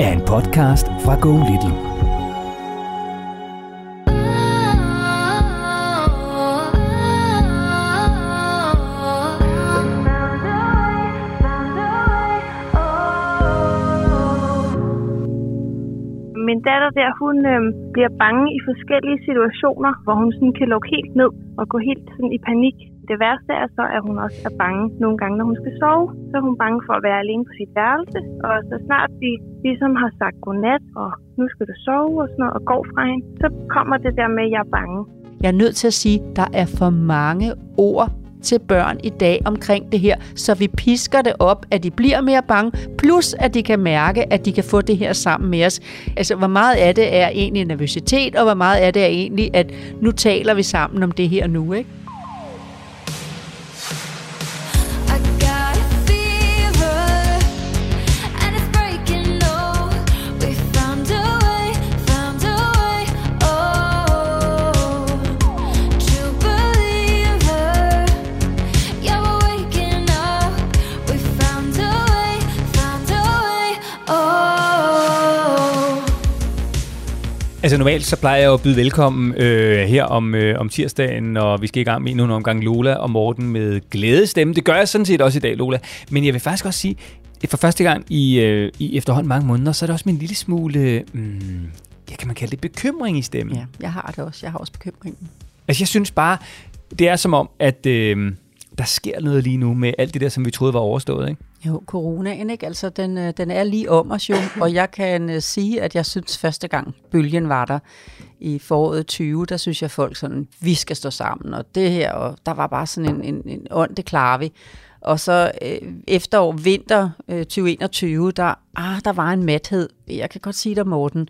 er en podcast fra Go Little. Min datter der, hun øh, bliver bange i forskellige situationer, hvor hun sådan kan lukke helt ned og gå helt sådan i panik. Det værste er så, at hun også er bange nogle gange, når hun skal sove. Så er hun bange for at være alene på sit værelse. Og så snart vi ligesom har sagt godnat, og nu skal du sove og sådan noget, og går fra hende, så kommer det der med, at jeg er bange. Jeg er nødt til at sige, at der er for mange ord til børn i dag omkring det her, så vi pisker det op, at de bliver mere bange, plus at de kan mærke, at de kan få det her sammen med os. Altså, hvor meget af det er egentlig nervøsitet, og hvor meget af det er egentlig, at nu taler vi sammen om det her nu, ikke? Altså normalt så plejer jeg at byde velkommen øh, her om, øh, om tirsdagen, og vi skal i gang med endnu en omgang Lola og Morten med glædestemme. Det gør jeg sådan set også i dag, Lola. Men jeg vil faktisk også sige, at for første gang i, øh, i efterhånden mange måneder, så er der også en lille smule, mm, ja, kan man kalde det bekymring i stemmen. Ja, jeg har det også. Jeg har også bekymringen. Altså jeg synes bare, det er som om, at øh, der sker noget lige nu med alt det der, som vi troede var overstået, ikke? Jo, coronaen, ikke? Altså, den, øh, den er lige om os jo, og jeg kan øh, sige, at jeg synes første gang bølgen var der i foråret 20, der synes jeg folk sådan, vi skal stå sammen, og det her, og der var bare sådan en, en, en ånd, det klarer vi. Og så øh, efterår, vinter øh, 2021, der, ah, der var en mathed. Jeg kan godt sige dig, Morten,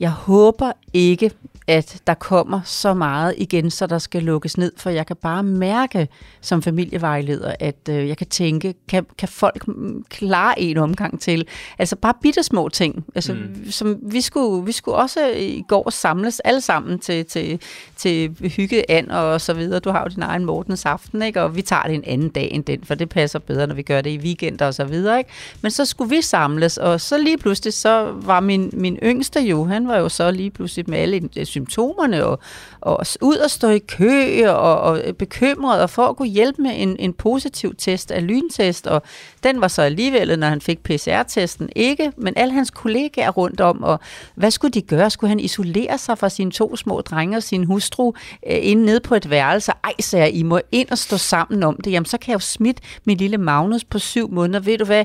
jeg håber ikke, at der kommer så meget igen, så der skal lukkes ned, for jeg kan bare mærke som familievejleder, at øh, jeg kan tænke, kan, kan folk mm, klare en omgang til? Altså bare bitte små ting. Altså, mm. som vi, skulle, vi skulle også i går samles alle sammen til, til, til hygge and og så videre. Du har jo din egen Mortens aften, ikke? og vi tager det en anden dag end den, for det passer bedre, når vi gør det i weekender og så videre. Ikke? Men så skulle vi samles, og så lige pludselig, så var min, min yngste jo, han var jo så lige pludselig med alle symptomerne, og, og ud og stå i kø, og, og bekymret, og for at kunne hjælpe med en, en positiv test af lyntest, og den var så alligevel, når han fik PCR-testen, ikke, men alle hans kollegaer rundt om, og hvad skulle de gøre? Skulle han isolere sig fra sine to små drenge og sin hustru øh, inde nede på et værelse? Ej, sagde jeg, I må ind og stå sammen om det. Jamen, så kan jeg jo smitte min lille Magnus på syv måneder. Ved du hvad?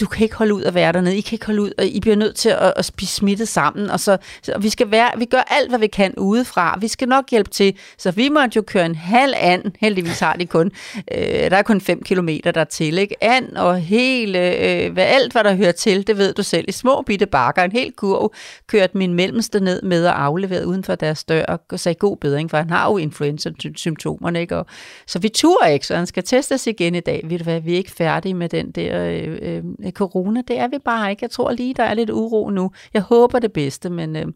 Du kan ikke holde ud at være dernede, I kan ikke holde ud, og I bliver nødt til at, at spise smittet sammen, og så, så vi skal være, vi gør alt, hvad vi kan udefra, vi skal nok hjælpe til, så vi måtte jo køre en halv and, heldigvis har de kun, øh, der er kun 5 kilometer der til, ikke? And og hele, øh, hvad, alt hvad der hører til, det ved du selv, i små bitte bakker, en hel kurv, kørte min mellemste ned med og afleveret uden for deres dør, og sagde god bedring, for han har jo influenza-symptomerne, ikke? Og, så vi turer ikke, så han skal testes igen i dag, ved du hvad, vi er ikke færdige med den der øh, øh øh, øh, corona. Det er vi bare ikke. Jeg tror lige, der er lidt uro nu. Jeg håber det bedste, men øh,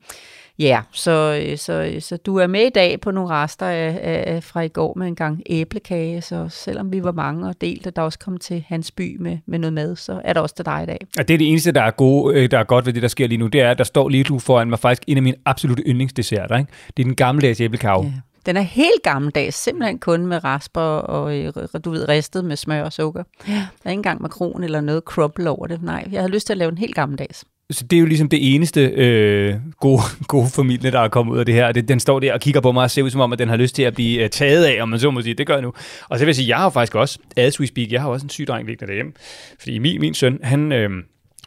ja, så, øh, så, så du er med i dag på nogle rester af, af, fra i går med en gang æblekage, så selvom vi var mange og delte, der også kom til hans by med, med noget mad, så er der også til dig i dag. Og det er det eneste, der er, gode, øh, der er godt ved det, der sker lige nu, det er, at der står lige nu foran mig faktisk en af mine absolutte yndlingsdesserter. Ikke? Det er den gammeldags æblekage. Ja. Den er helt gammeldags, simpelthen kun med rasper og, øh, du ved, ristet med smør og sukker. Der er ikke engang makron eller noget crumble over det. Nej, jeg havde lyst til at lave en helt gammeldags. så det er jo ligesom det eneste øh, gode, gode familie, der er kommet ud af det her. Det, den står der og kigger på mig og ser ud som om, at den har lyst til at blive øh, taget af, om man så må sige. Det gør jeg nu. Og så vil jeg sige, jeg har faktisk også, as we speak, jeg har også en syg dreng liggende derhjemme. Fordi min, min søn, han øh,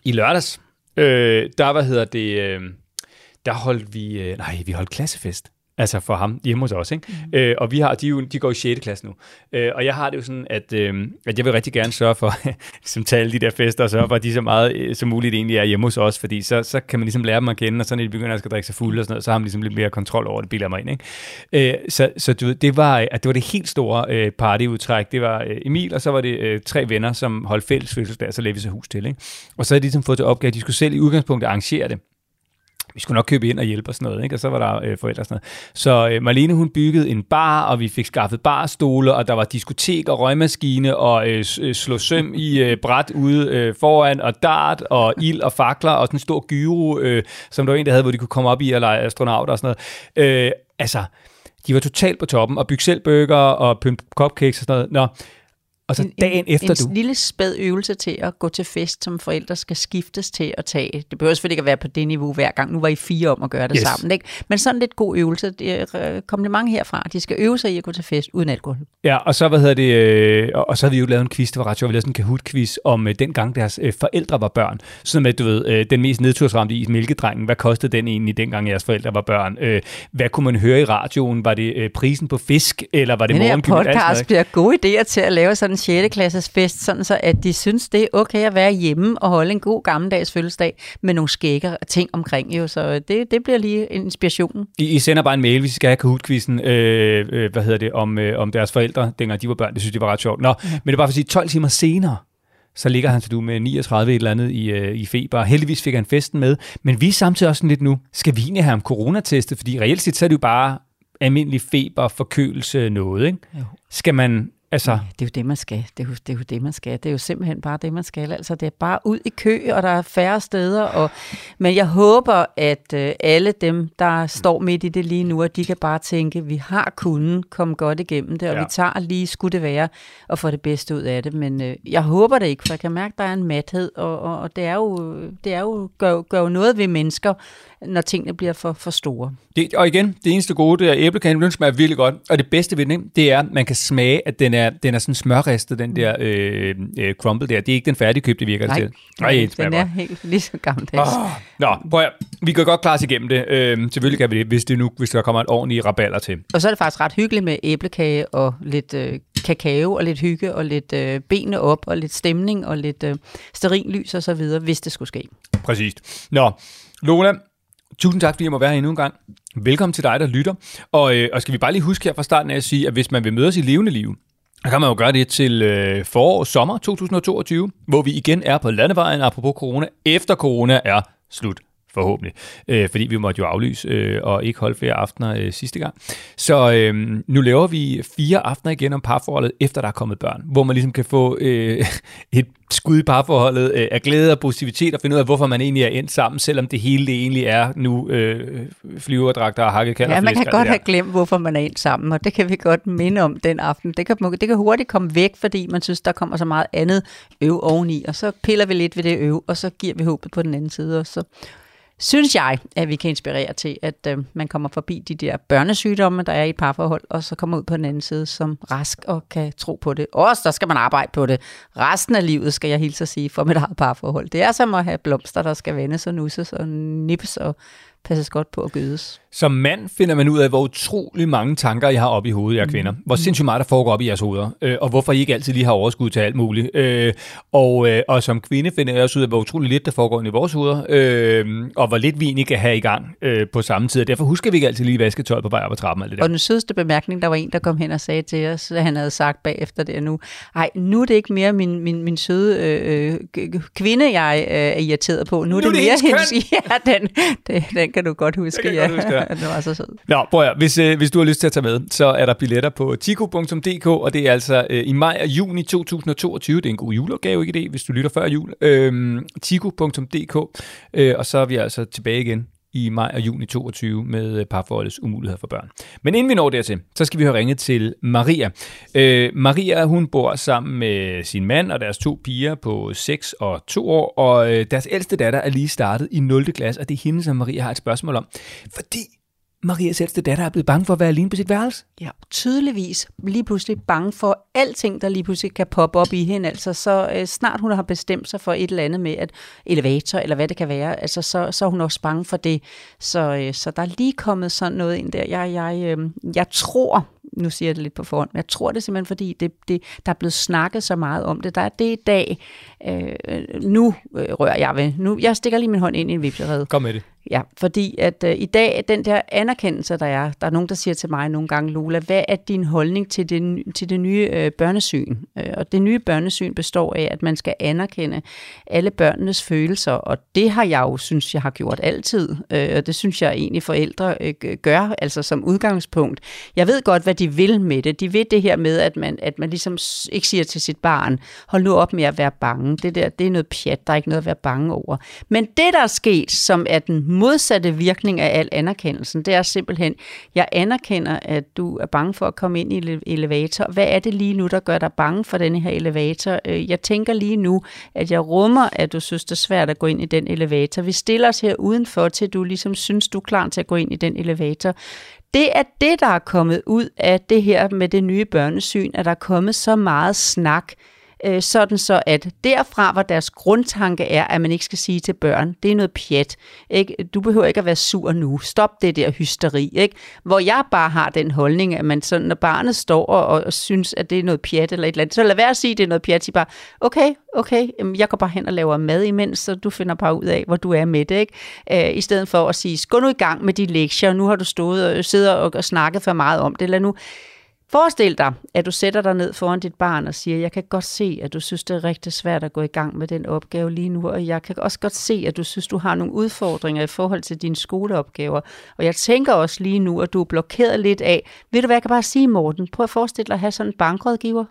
i lørdags, øh, der, hvad hedder det, øh, der holdt vi, øh, nej, vi holdt klassefest. Altså for ham hjemme hos os, ikke? Mm. Øh, og vi har, de, jo, de går i 6. klasse nu. Øh, og jeg har det jo sådan, at, øh, at jeg vil rigtig gerne sørge for, som tale de der fester, og sørge for, at de så meget øh, som muligt egentlig er hjemme hos os, fordi så, så kan man ligesom lære dem at kende, og så når de begynder at skal drikke sig fulde og sådan noget, så har man ligesom lidt mere kontrol over det, bilder mig ind, ikke? Øh, så så du ved, det, var, at det var det helt store øh, partyudtræk. Det var øh, Emil, og så var det øh, tre venner, som holdt fælles fødselsdag, og så lavede vi så hus til, ikke? Og så havde de ligesom fået til opgave, at de skulle selv i udgangspunktet arrangere det vi skulle nok købe ind og hjælpe og sådan noget, ikke? og så var der øh, forældre og sådan noget. Så øh, Marlene hun byggede en bar, og vi fik skaffet barstole, og der var diskotek og røgmaskine, og øh, øh, slå søm i øh, bræt ude øh, foran, og dart, og ild og fakler, og sådan en stor gyro, øh, som der var en, der havde, hvor de kunne komme op i og lege astronauter og sådan noget. Øh, altså, de var totalt på toppen, og bygge selv burger, og pynte cupcakes og sådan noget. Nå, og så dagen efter en du... lille spæd øvelse til at gå til fest, som forældre skal skiftes til at tage. Det behøver selvfølgelig ikke at være på det niveau hver gang. Nu var I fire om at gøre det Yes. sammen. Ikke? Men sådan lidt god øvelse. Det er øh, kompliment herfra. De skal øve sig i at gå til fest uden alkohol. Ja, og så, hvad hedder det, øh, og så har vi jo lavet en quiz, det var ret sjovt, vi lavede sådan en Kahoot-quiz om øh, dengang deres øh, forældre var børn. Sådan med, du ved, øh, den mest nedtursramte is, mælkedrengen, hvad kostede den egentlig dengang jeres forældre var børn? Øh, hvad kunne man høre i radioen? Var det øh, prisen på fisk, eller var det Den her morgengymnasiet? Podcast bliver gode idéer til at lave sådan en 6. klasses fest, sådan så at de synes, det er okay at være hjemme og holde en god gammeldags fødselsdag med nogle skægge ting omkring. Jo. Så det, det bliver lige inspirationen. I, I sender bare en mail, hvis I skal have Kahoot-quizzen, øh, øh, hvad hedder det, om, øh, om deres forældre, dengang de var børn. Det synes de var ret sjovt. Nå, ja. men det er bare for at sige, 12 timer senere, så ligger han til du med 39 et eller andet i, øh, i feber. Heldigvis fik han festen med, men vi er samtidig også sådan lidt nu, skal vi egentlig have ham coronatestet? Fordi reelt set, så er det jo bare almindelig feber, forkølelse, noget, ikke? Jo. Skal man, altså... Det er jo det, man skal. Det er jo, det er jo det, man skal. Det er jo simpelthen bare det, man skal. Altså, det er bare ud i kø, og der er færre steder. Og, men jeg håber, at øh, alle dem, der står midt i det lige nu, at de kan bare tænke, vi har kunnet komme godt igennem det, og Ja. vi tager lige, skulle det være, og få det bedste ud af det. Men øh, jeg håber det ikke, for jeg kan mærke, at der er en mathed, og, og, og det er jo, det er jo, gør, gør jo noget ved mennesker, når tingene bliver for, for store. Det, og igen, det eneste gode, det er æblekagen. Den smager virkelig godt. Og det bedste ved den, det er, at man kan smage, at den er, den er sådan smørristet, den der øh, øh, crumble der. Det er ikke den færdigkøbte, virker det Nej, til. Nej, det smager den er godt. helt lige så gammeldags. Oh, nå, prøv at, vi kan godt klare os igennem det. Øhm, selvfølgelig kan vi det, hvis, det nu, hvis der kommer et ordentligt raballer til. Og så er det faktisk ret hyggeligt med æblekage og lidt øh, kakao og lidt hygge og lidt øh, benene op og lidt stemning og lidt øh, sterinlys og så videre, hvis det skulle ske. Præcis. Nå, Lola, tusind tak, fordi jeg må være her endnu en gang. Velkommen til dig, der lytter. Og, øh, og skal vi bare lige huske her fra starten af at sige, at hvis man vil møde i levende liv, så kan man jo gøre det til øh, forår, sommer 2022, hvor vi igen er på landevejen, apropos corona, efter corona er slut forhåbentlig, øh, fordi vi måtte jo aflyse øh, og ikke holde flere aftener øh, sidste gang. Så øh, nu laver vi fire aftener igen om parforholdet, efter der er kommet børn, hvor man ligesom kan få øh, et skud i parforholdet øh, af glæde og positivitet og finde ud af, hvorfor man egentlig er endt sammen, selvom det hele det egentlig er nu øh, flyverdragter og hakket kalder Ja, man kan godt have glemt, hvorfor man er endt sammen, og det kan vi godt minde om den aften. Det kan, det kan hurtigt komme væk, fordi man synes, der kommer så meget andet øv oveni, og så piller vi lidt ved det øv, og så giver vi håbet på den anden side, og så synes jeg, at vi kan inspirere til, at øh, man kommer forbi de der børnesygdomme, der er i et parforhold, og så kommer ud på den anden side som rask og kan tro på det. Også der skal man arbejde på det. Resten af livet skal jeg hilse at sige for mit eget parforhold. Det er som at have blomster, der skal vendes og nusses og nippes og passes godt på at gødes. Som mand finder man ud af, hvor utrolig mange tanker, jeg har op i hovedet, jeg kvinder. Hvor sindssygt meget, der foregår op i jeres hoveder. Øh, og hvorfor I ikke altid lige har overskud til alt muligt. Øh, og, øh, og som kvinde finder jeg også ud af, hvor utrolig lidt, der foregår i vores hoveder. Øh, og hvor lidt vi egentlig kan have i gang øh, på samme tid. Og derfor husker vi ikke altid lige vaske tøj på vej op ad trappen. og det der. Og den sødeste bemærkning, der var en, der kom hen og sagde til os, at han havde sagt bagefter det nu, ej, nu er det ikke mere min, min, min søde øh, k- kvinde, jeg øh, er irriteret på. Nu, Nu er det, det mere hendes... Ja, den, den, den kan du godt huske. Den kan jeg godt huske, ja. den var så sød. Nå, prøv at, hvis, øh, hvis du har lyst til at tage med, så er der billetter på tico.dk, og det er altså øh, i maj og juni 2022. Det er en god juleopgave, ikke det, hvis du lytter før jul. Øhm, tico.dk, øh, og så er vi altså tilbage igen i maj og juni 22 med øh, parforholdets umulighed for børn. Men inden vi når dertil, så skal vi have ringet til Maria. Øh, Maria, hun bor sammen med sin mand og deres to piger på 6 og 2 år, og øh, deres ældste datter er lige startet i 0. klasse, og det er hende, som Maria har et spørgsmål om. Fordi Marias ældste datter er blevet bange for at være alene på sit værelse. Ja, tydeligvis lige pludselig bange for alting, der lige pludselig kan poppe op i hende. Altså, så øh, snart hun har bestemt sig for et eller andet med at elevator, eller hvad det kan være, altså, så, så er hun også bange for det. Så, øh, så der er lige kommet sådan noget ind der. Jeg, jeg, øh, jeg tror, nu siger jeg det lidt på forhånd, men jeg tror det simpelthen, fordi det, det, der er blevet snakket så meget om det. Der er det i dag, øh, nu øh, rører jeg ved, nu, jeg stikker lige min hånd ind i en vipserede. Kom med det. Ja, fordi at øh, i dag, den der anerkendelse, der er, der er nogen, der siger til mig nogle gange, Lola, hvad er din holdning til det, til det nye øh, Øh, børnesyn? Øh, og det nye børnesyn består af, at man skal anerkende alle børnenes følelser, og det har jeg jo, synes jeg, har gjort altid, øh, og det synes jeg egentlig forældre øh, gør, altså som udgangspunkt. Jeg ved godt, hvad de vil med det. De ved det her med, at man, at man ligesom ikke siger til sit barn, hold nu op med at være bange. Det der, det er noget pjat, der er ikke noget at være bange over. Men det, der er sket, som er den modsatte virkning af al anerkendelsen, det er simpelthen, jeg anerkender, at du er bange for at komme ind i elevator. Hvad er det lige nu, der gør dig bange for denne her elevator? Øh, jeg tænker lige nu, at jeg rummer, at du synes, det er svært at gå ind i den elevator. Vi stiller os her udenfor, til du ligesom synes, du er klar til at gå ind i den elevator. Det er det, der er kommet ud af det her med det nye børnesyn, at der er kommet så meget snak, øh, sådan så at derfra, hvor deres grundtanke er, at man ikke skal sige til børn, det er noget pjat. Ikke? Du behøver ikke at være sur nu. Stop det der hysteri. Ikke? Hvor jeg bare har den holdning, at man sådan, når barnet står og, og synes, at det er noget pjat eller et eller andet, så lad være at sige, at det er noget pjat. Sig bare, okay, okay, jeg går bare hen og laver mad imens, så du finder bare ud af, hvor du er med det. Ikke? Øh, I stedet for at sige, gå nu i gang med de lektier, nu har du stået og sidder og, og snakket for meget om det. Lad nu Forestil dig, at du sætter dig ned foran dit barn og siger, jeg kan godt se, at du synes, det er rigtig svært at gå i gang med den opgave lige nu, og jeg kan også godt se, at du synes, du har nogle udfordringer i forhold til dine skoleopgaver. Og jeg tænker også lige nu, at du er blokeret lidt af, ved du hvad, jeg kan bare sige, Morten, prøv at forestille dig at have sådan en bankrådgiver.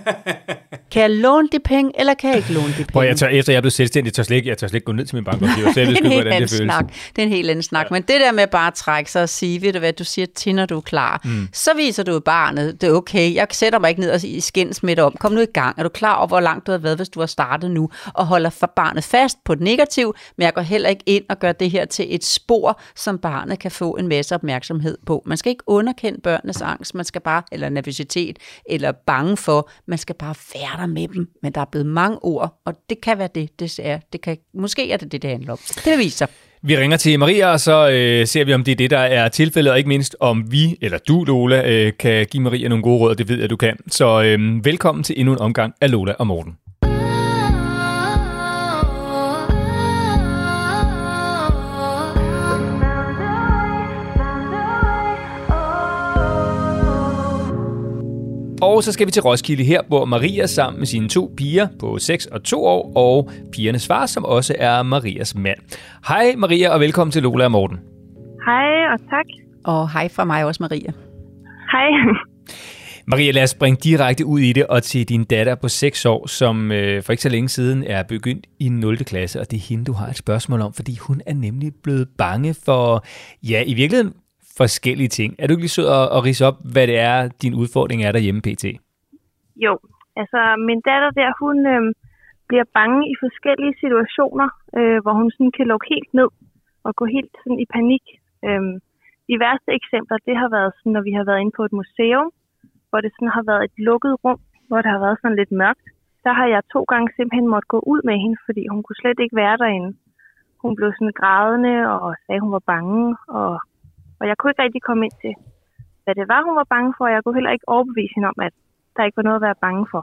kan jeg låne de penge, eller kan jeg ikke låne de penge? Prøv, jeg tør, efter jeg blev selvstændig, jeg tør slet ikke, jeg tør slet ikke gå ned til min bankrådgiver, så jeg ved det sgu er en ikke, helt hvordan anden det føles. snak. Det er en helt anden snak. Men det der med bare at trække sig og sige, ved du hvad, du siger til, når du er klar. Mm. Så viser du barnet, det er okay, jeg sætter mig ikke ned og skændes med dig om. Kom nu i gang. Er du klar over, hvor langt du har været, hvis du har startet nu? Og holder for barnet fast på det negative, men jeg går heller ikke ind og gør det her til et spor, som barnet kan få en masse opmærksomhed på. Man skal ikke underkende børnenes angst, man skal bare, eller nervøsitet, eller bange for, man skal bare være der med dem. Men der er blevet mange ord, og det kan være det, det er. Det kan, måske er det det, det handler om. Det vil vise sig. Vi ringer til Maria, og så øh, ser vi, om det er det, der er tilfældet, og ikke mindst, om vi, eller du, Lola, øh, kan give Maria nogle gode råd, det ved jeg, du kan. Så øh, velkommen til endnu en omgang af Lola og Morten. Og så skal vi til Roskilde. Her bor Maria sammen med sine to piger på 6 og 2 år, og pigernes far, som også er Marias mand. Hej Maria, og velkommen til Lola og Morten. Hej og tak. Og hej fra mig også, Maria. Hej. Maria, lad os springe direkte ud i det, og til din datter på 6 år, som øh, for ikke så længe siden er begyndt i 0. klasse, og det er hende, du har et spørgsmål om, fordi hun er nemlig blevet bange for, ja, i virkeligheden forskellige ting. Er du ikke lige sød at, at rise op, hvad det er, din udfordring er derhjemme, PT? Jo, altså min datter der, hun øh, bliver bange i forskellige situationer, øh, hvor hun sådan kan lukke helt ned og gå helt sådan i panik. Øh, de værste eksempler, det har været sådan, når vi har været inde på et museum, hvor det sådan har været et lukket rum, hvor det har været sådan lidt mørkt. Der har jeg to gange simpelthen måtte gå ud med hende, fordi hun kunne slet ikke være derinde. Hun blev sådan grædende og sagde, at hun var bange, og, og jeg kunne ikke rigtig komme ind til, hvad det var, hun var bange for. Jeg kunne heller ikke overbevise hende om, at der ikke var noget at være bange for.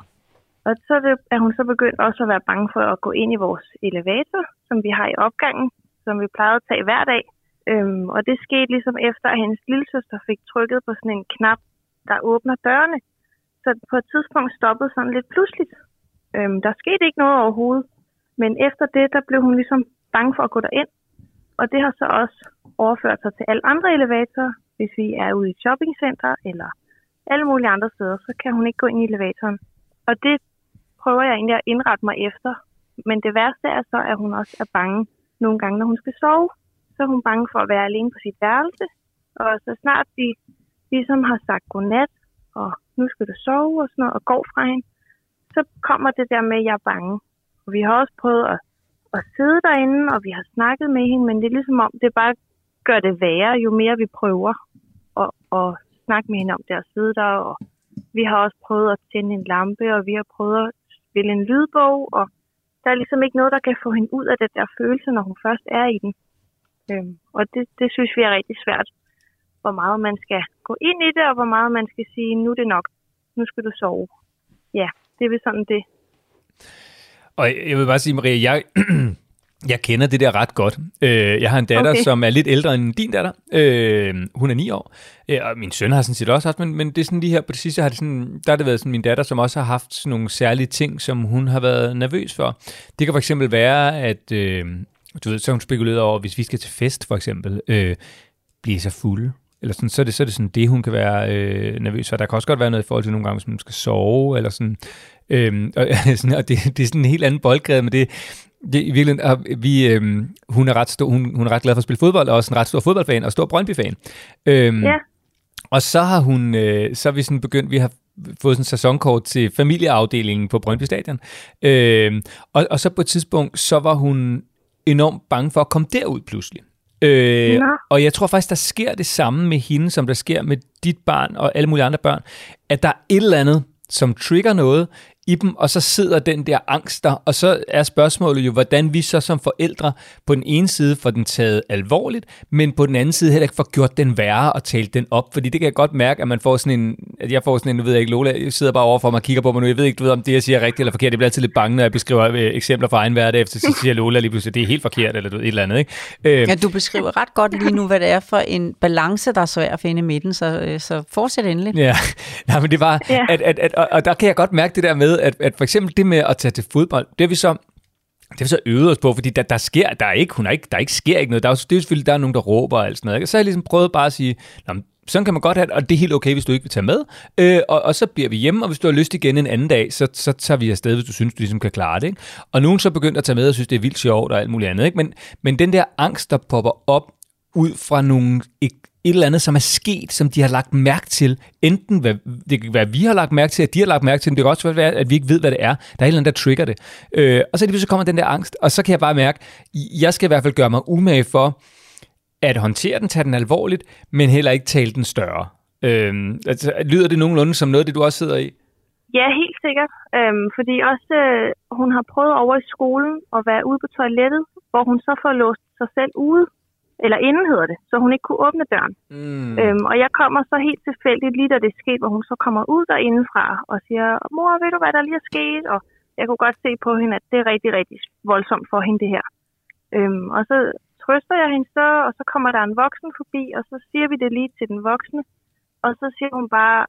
Og så er det- er hun så begyndt også at være bange for at gå ind i vores elevator, som vi har i opgangen, som vi plejede at tage hver dag. Øhm, og det skete ligesom efter, at hendes lillesøster fik trykket på sådan en knap, der åbner dørene. Så på et tidspunkt stoppede sådan lidt pludseligt. Øhm, der skete ikke noget overhovedet. Men efter det, der blev hun ligesom bange for at gå derind. Og det har så også overført sig til alle andre elevatorer. Hvis vi er ude i et shoppingcenter eller alle mulige andre steder, så kan hun ikke gå ind i elevatoren. Og det prøver jeg egentlig at indrette mig efter. Men det værste er så, at hun også er bange nogle gange, når hun skal sove. Så så er hun bange for at være alene på sit værelse. Og så snart de ligesom har sagt godnat, og nu skal du sove og sådan noget, og går fra hende, så kommer det der med, at jeg er bange. Og vi har også prøvet at, at sidde derinde, og vi har snakket med hende, men det er ligesom om, det bare gør det værre, jo mere vi prøver at, at snakke med hende om det at sidde der. Og vi har også prøvet at tænde en lampe, og vi har prøvet at spille en lydbog, og der er ligesom ikke noget, der kan få hende ud af det der følelse, når hun først er i den. Øhm, og det, det synes vi er rigtig svært, hvor meget man skal gå ind i det, og hvor meget man skal sige, nu er det nok, nu skal du sove. Ja, det er vel sådan det. Og jeg vil bare sige, Maria, jeg, jeg kender det der ret godt. Øh, Jeg har en datter, okay. Som er lidt ældre end din datter. Øh, Hun er ni år. Øh, Og min søn har sådan set også haft, men, men det er sådan lige her på det sidste, har det sådan, der har det været sådan min datter, som også har haft sådan nogle særlige ting, som hun har været nervøs for. Det kan for eksempel være, at øh, du ved, så hun spekuleret over, hvis vi skal til fest for eksempel, øh, blive så fulde. Eller sådan, så, er det, så er det sådan det, hun kan være øh, nervøs for. Der kan også godt være noget i forhold til nogle gange, hvis man skal sove, eller sådan. Øhm, og, sådan, og det, det er sådan en helt anden boldgade, men det, det i virkeligheden, og vi, øhm, hun, er ret stor, hun, hun er ret glad for at spille fodbold, og også en ret stor fodboldfan, og stor Brøndby-fan. Øhm, Ja. Og så har hun, øh, så er vi sådan begyndt, vi har fået sådan en sæsonkort til familieafdelingen på Brøndby Stadion. Øhm, og, og så på et tidspunkt, så var hun enormt bange for at komme derud pludselig. Øh, og jeg tror faktisk, der sker det samme med hende, som der sker med dit barn og alle mulige andre børn, at der er et eller andet, som trigger noget i dem, og så sidder den der angst der, og så er spørgsmålet jo, hvordan vi så som forældre på den ene side får den taget alvorligt, men på den anden side heller ikke får gjort den værre og talt den op, fordi det kan jeg godt mærke, at man får sådan en, at jeg får sådan en, nu ved jeg ikke, Lola jeg sidder bare overfor mig og kigger på mig nu, jeg ved ikke, du ved, om det, jeg siger er rigtigt eller forkert, jeg bliver altid lidt bange, når jeg beskriver øh, eksempler fra egen hverdag, efter så siger Lola lige pludselig, det er helt forkert, eller du ved, et eller andet, ikke? Øh, Ja, du beskriver ret godt lige nu, hvad det er for en balance, der er svær at finde i midten, så, øh, så fortsæt endelig. Ja, Nej, men det var, at, at, at, og, og der kan jeg godt mærke det der med, at, at for eksempel det med at tage til fodbold, det har vi så, det har vi så øvet os på, fordi der, der sker, der er ikke, hun er ikke, der ikke sker ikke noget. Der er, det er jo selvfølgelig, der er nogen, der råber og alt sådan noget. Ikke? Så har jeg ligesom prøvet bare at sige, Nå, sådan kan man godt have det, og det er helt okay, hvis du ikke vil tage med. Øh, og, og så bliver vi hjemme, og hvis du har lyst igen en anden dag, så, så tager vi afsted, hvis du synes, du ligesom kan klare det. Ikke? Og nogen så begyndt at tage med og synes, det er vildt sjovt og alt muligt andet. Ikke? Men, men den der angst, der popper op ud fra nogle, et, eller andet, som er sket, som de har lagt mærke til. Enten hvad, det kan være, at vi har lagt mærke til, at de har lagt mærke til, men det kan også være, at vi ikke ved, hvad det er. Der er et eller andet, der trigger det. Øh, og så lige pludselig kommer den der angst, og så kan jeg bare mærke, jeg skal i hvert fald gøre mig umage for, at håndtere den, tage den alvorligt, men heller ikke tale den større. Øh, altså, lyder det nogenlunde som noget af det, du også sidder i? Ja, helt sikkert. Øhm, fordi også øh, hun har prøvet over i skolen at være ude på toilettet, hvor hun så får låst sig selv ude, eller inden hedder det, så hun ikke kunne åbne døren. Mm. Øhm, og jeg kommer så helt tilfældigt lige da det er sket, hvor hun så kommer ud derindefra og siger, mor, ved du hvad der lige er sket? Og jeg kunne godt se på hende, at det er rigtig, rigtig voldsomt for hende det her. Øhm, og så trøster jeg hende så, og så kommer der en voksen forbi, og så siger vi det lige til den voksne. Og så siger hun bare,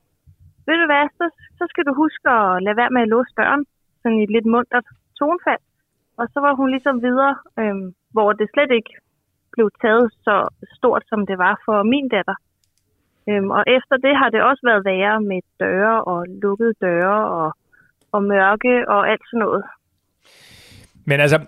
ved du hvad, så, så skal du huske at lade være med at låse døren, sådan i et lidt muntert tonfald. Og så var hun ligesom videre, øhm, hvor det slet ikke blev taget så stort, som det var for min datter. Øhm, og efter det har det også været værre med døre og lukkede døre og, og mørke og alt sådan noget. Men altså,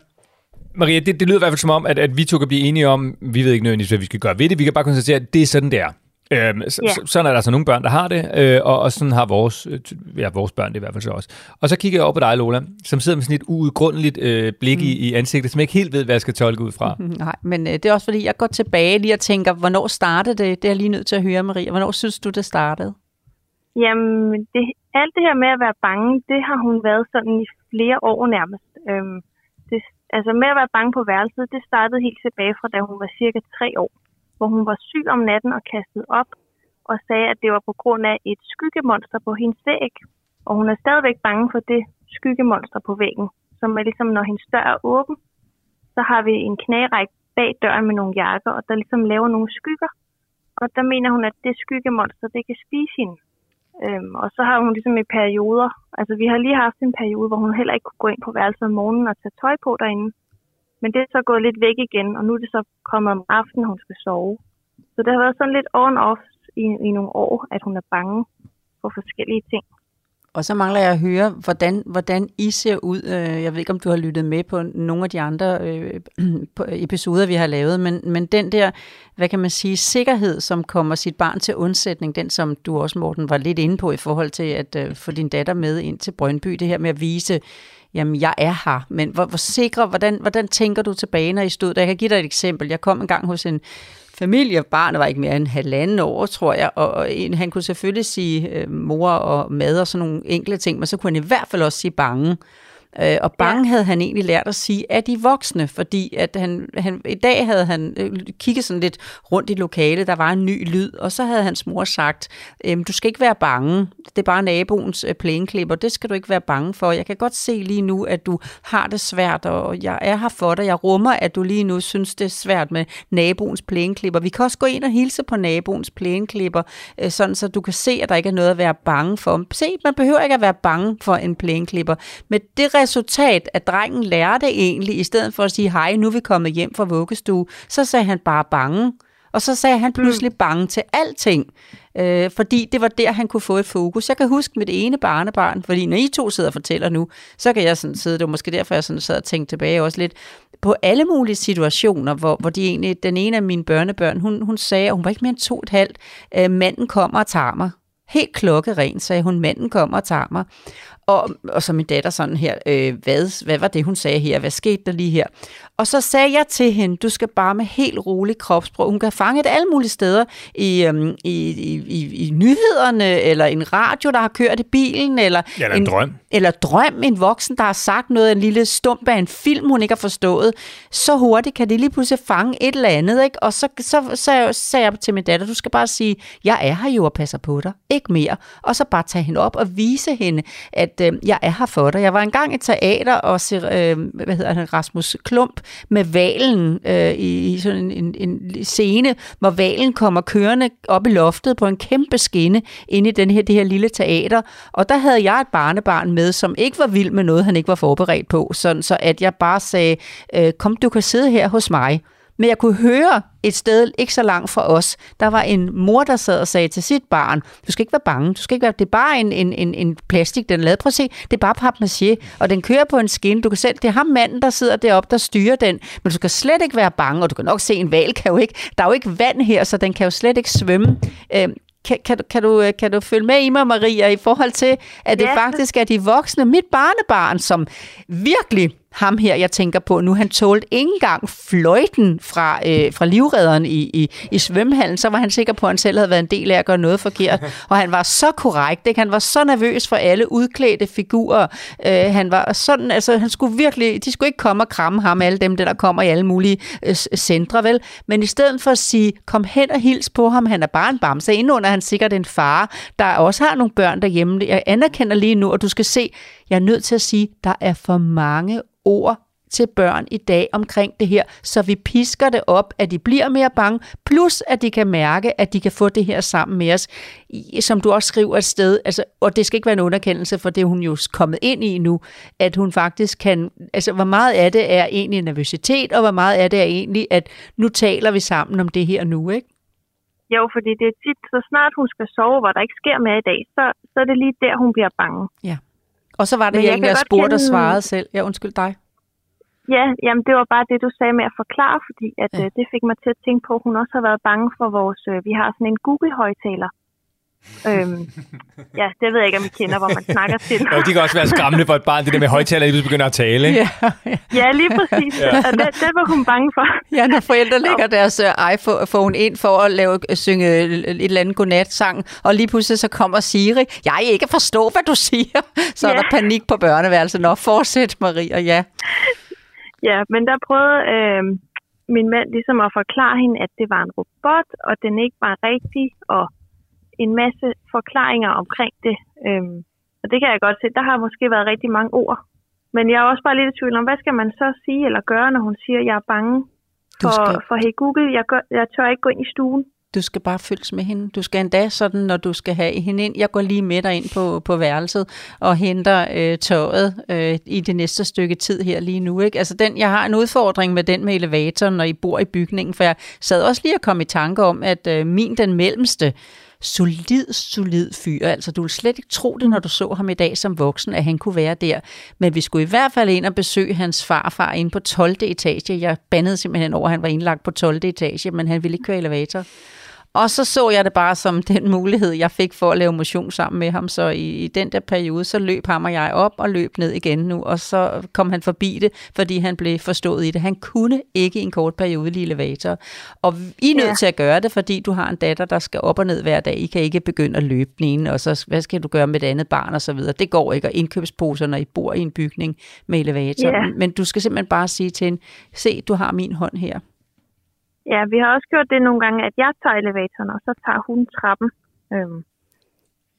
Maria, det, det lyder i hvert fald som om, at, at vi to kan blive enige om, vi ved ikke nødvendigvis, hvad vi skal gøre ved det. Vi kan bare konstatere, at det er sådan, det er. Øhm, så, Ja. sådan er der altså nogle børn, der har det, øh, og, og sådan har vores, øh, ja, vores børn det i hvert fald så også. Og så kigger jeg over på dig, Lola, som sidder med sådan et uudgrundeligt øh, blik mm. i, i ansigtet, som jeg ikke helt ved, hvad jeg skal tolke ud fra. Nej, men øh, det er også fordi, jeg går tilbage lige og tænker, hvornår startede det? Det er jeg lige nødt til at høre, Maria. Hvornår synes du, det startede? Jamen, det, alt det her med at være bange, det har hun været sådan i flere år nærmest. Øhm, det, altså med at være bange på værelset, det startede helt tilbage fra da hun var cirka tre år, hvor hun var syg om natten og kastede op og sagde, at det var på grund af et skyggemonster på hendes væg. Og hun er stadigvæk bange for det skyggemonster på væggen, som er ligesom, når hendes dør er åben, så har vi en knærække bag døren med nogle jakker, og der ligesom laver nogle skygger. Og der mener hun, at det skyggemonster, det kan spise hende. Øhm, og så har hun ligesom i perioder, altså vi har lige haft en periode, hvor hun heller ikke kunne gå ind på værelset om morgenen og tage tøj på derinde. Men det er så gået lidt væk igen, og nu er det så kommet om aftenen, hun skal sove. Så det har været sådan lidt on-off i, i nogle år, at hun er bange for forskellige ting. Og så mangler jeg at høre, hvordan, hvordan I ser ud. Øh, jeg ved ikke, om du har lyttet med på nogle af de andre øh, episoder, vi har lavet, men, men den der, hvad kan man sige, sikkerhed, som kommer sit barn til undsætning, den som du også, Morten, var lidt inde på i forhold til at øh, få din datter med ind til Brøndby, det her med at vise, jamen jeg er her, men hvor, hvor sikre, hvordan, hvordan tænker du tilbage, når I stod der? Jeg kan give dig et eksempel. Jeg kom en gang hos en familie, barnet var ikke mere end halvanden år, tror jeg, og og en, han kunne selvfølgelig sige øh, mor og mad og sådan nogle enkle ting, men så kunne han i hvert fald også sige bange. Øh, og bange ja. havde han egentlig lært at sige af de voksne, fordi at han, han, i dag havde han øh, kigget sådan lidt rundt i lokalet, der var en ny lyd, og så havde hans mor sagt, øhm, du skal ikke være bange, det er bare naboens øh, plæneklipper, det skal du ikke være bange for. Jeg kan godt se lige nu, at du har det svært, og jeg er her for dig. Jeg rummer, at du lige nu synes, det er svært med naboens plæneklipper. Vi kan også gå ind og hilse på naboens plæneklipper, øh, sådan så du kan se, at der ikke er noget at være bange for. Se, man behøver ikke at være bange for en plæneklipper. Men det resultat, at drengen lærte egentlig, i stedet for at sige, hej, nu er vi kommet hjem fra vuggestue, så sagde han bare bange. Og så sagde han pludselig bange til alting, øh, fordi det var der, han kunne få et fokus. Jeg kan huske mit ene barnebarn, fordi når I to sidder og fortæller nu, så kan jeg sådan sidde, det var måske derfor, jeg sådan sad og tænkte tilbage også lidt, på alle mulige situationer, hvor, hvor de egentlig, den ene af mine børnebørn, hun, hun sagde, at hun var ikke mere end to og et halvt, øh, manden kommer og tager mig. Helt klokkeren, sagde hun, manden kommer og tager mig. Og, og så min datter sådan her, øh, hvad, hvad var det, hun sagde her? Hvad skete der lige her? Og så sagde jeg til hende, du skal bare med helt rolig kropssprog. Hun kan fange det alle mulige steder i, øhm, i, i, i, i nyhederne, eller en radio, der har kørt i bilen, eller, Eller en drøm. eller drøm, en voksen, der har sagt noget, en lille stump af en film, hun ikke har forstået. Så hurtigt kan det lige pludselig fange et eller andet, ikke? Og så, så, så sagde jeg til min datter, du skal bare sige, jeg er her jo og passer på dig, ikke mere. Og så bare tage hende op og vise hende, at øh, jeg er her for dig. Jeg var engang i teater og se, øh, hvad hedder han, Rasmus Klump med valen øh, i, i sådan en, en, en scene, hvor valen kommer kørende op i loftet på en kæmpe skinne inde i den her, det her lille teater. Og der havde jeg et barnebarn med, som ikke var vild med noget, han ikke var forberedt på. Sådan, så at jeg bare sagde, øh, kom, du kan sidde her hos mig. Men jeg kunne høre et sted ikke så langt fra os, der var en mor, der sad og sagde til sit barn, du skal ikke være bange, du skal ikke være, det er bare en, en, en, en plastik, den er lavet. Prøv at se, det er bare papmaché, og den kører på en skinne. Du kan selv, det er ham manden, der sidder deroppe, der styrer den, men du skal slet ikke være bange, og du kan nok se, en val kan jo ikke, der er jo ikke vand her, så den kan jo slet ikke svømme. Øhm, kan, kan, du, kan, du, øh, kan du følge med i mig, Maria, i forhold til, at det Ja. faktisk er de voksne, mit barnebarn, som virkelig ham her, jeg tænker på nu, han tålte ikke engang fløjten fra, øh, fra livredderen i, i, i svømmehallen, så var han sikker på, at han selv havde været en del af at gøre noget forkert. Og han var så korrekt, ikke? han var så nervøs for alle udklædte figurer. Øh, han var sådan, altså han skulle virkelig, de skulle ikke komme og kramme ham, alle dem, der kommer i alle mulige øh, centre, vel? Men i stedet for at sige, kom hen og hils på ham, han er bare en bamse, indenunder er han sikkert en far, der også har nogle børn derhjemme. Jeg anerkender lige nu, og du skal se, jeg er nødt til at sige, der er for mange ord til børn i dag omkring det her, så vi pisker det op, at de bliver mere bange, plus at de kan mærke, at de kan få det her sammen med os, som du også skriver et sted, altså, og det skal ikke være en underkendelse, for det er hun jo kommet ind i nu, at hun faktisk kan, altså hvor meget af det er egentlig nervøsitet, og hvor meget af det er egentlig, at nu taler vi sammen om det her nu, ikke? Jo, fordi det er tit, så snart hun skal sove, hvor der ikke sker mere i dag, så, så er det lige der, hun bliver bange. Og så var det, Men jeg jeg egentlig kan har godt spurgt og kende- svaret selv. Ja, undskyld dig. Ja, jamen det var bare det, du sagde med at forklare, fordi at, ja. øh, det fik mig til at tænke på, at hun også har været bange for vores... Øh, vi har sådan en Google-højtaler. Øhm, ja, det ved jeg ikke, om I kender, hvor man snakker til. Og det kan også være skræmmende for et barn, det der med højtaler, lige begynder at tale. Ikke? Ja, ja. Ja, lige præcis. Ja. ja. Og det, det var hun bange for. ja når forældre lægger deres øh, iPhone ind for at lave, øh, synge et eller andet godnatsang, og lige pludselig så kommer Siri, jeg ikke forstå, hvad du siger. Så er Ja. der panik på børneværelset. Nå, fortsæt, Maria, ja. Ja, men der prøvede øh, min mand ligesom at forklare hende, at det var en robot, og den ikke var rigtig, og en masse forklaringer omkring det. Øhm, og det kan jeg godt se, der har måske været rigtig mange ord. Men jeg er også bare lidt i tvivl om, hvad skal man så sige eller gøre, når hun siger, at jeg er bange for, skal, for hey Google, jeg, gør, jeg tør ikke gå ind i stuen. du skal bare følges med hende. Du skal endda sådan, når du skal have hende ind. Jeg går lige med dig ind på, på værelset og henter øh, tøjet øh, i det næste stykke tid her lige nu. Ikke? Altså den, jeg har en udfordring med den med elevatoren, når I bor i bygningen, for jeg sad også lige og kom i tanke om, at øh, min den mellemste, solid, solid fyr. Altså, du vil slet ikke tro det, når du så ham i dag som voksen, at han kunne være der. Men vi skulle i hvert fald ind og besøge hans farfar inde på 12. etage. Jeg bandede simpelthen over, at han var indlagt på 12. etage, men han ville ikke køre elevator. Og så så jeg det bare som den mulighed, jeg fik for at lave motion sammen med ham. Så i, i den der periode, så løb ham og jeg op og løb ned igen nu. Og så kom han forbi det, fordi han blev forstået i det. Han kunne ikke i en kort periode lide elevator. Og I er nødt Ja. til at gøre det, fordi du har en datter, der skal op og ned hver dag. I kan ikke begynde at løbe den ene, og så hvad skal du gøre med et andet barn og så videre. Det går ikke. Og indkøbsposer, når I bor i en bygning med elevator. Ja. Men du skal simpelthen bare sige til hende, se, du har min hånd her. Ja, vi har også gjort det nogle gange, at jeg tager elevatoren, og så tager hun trappen. Øhm,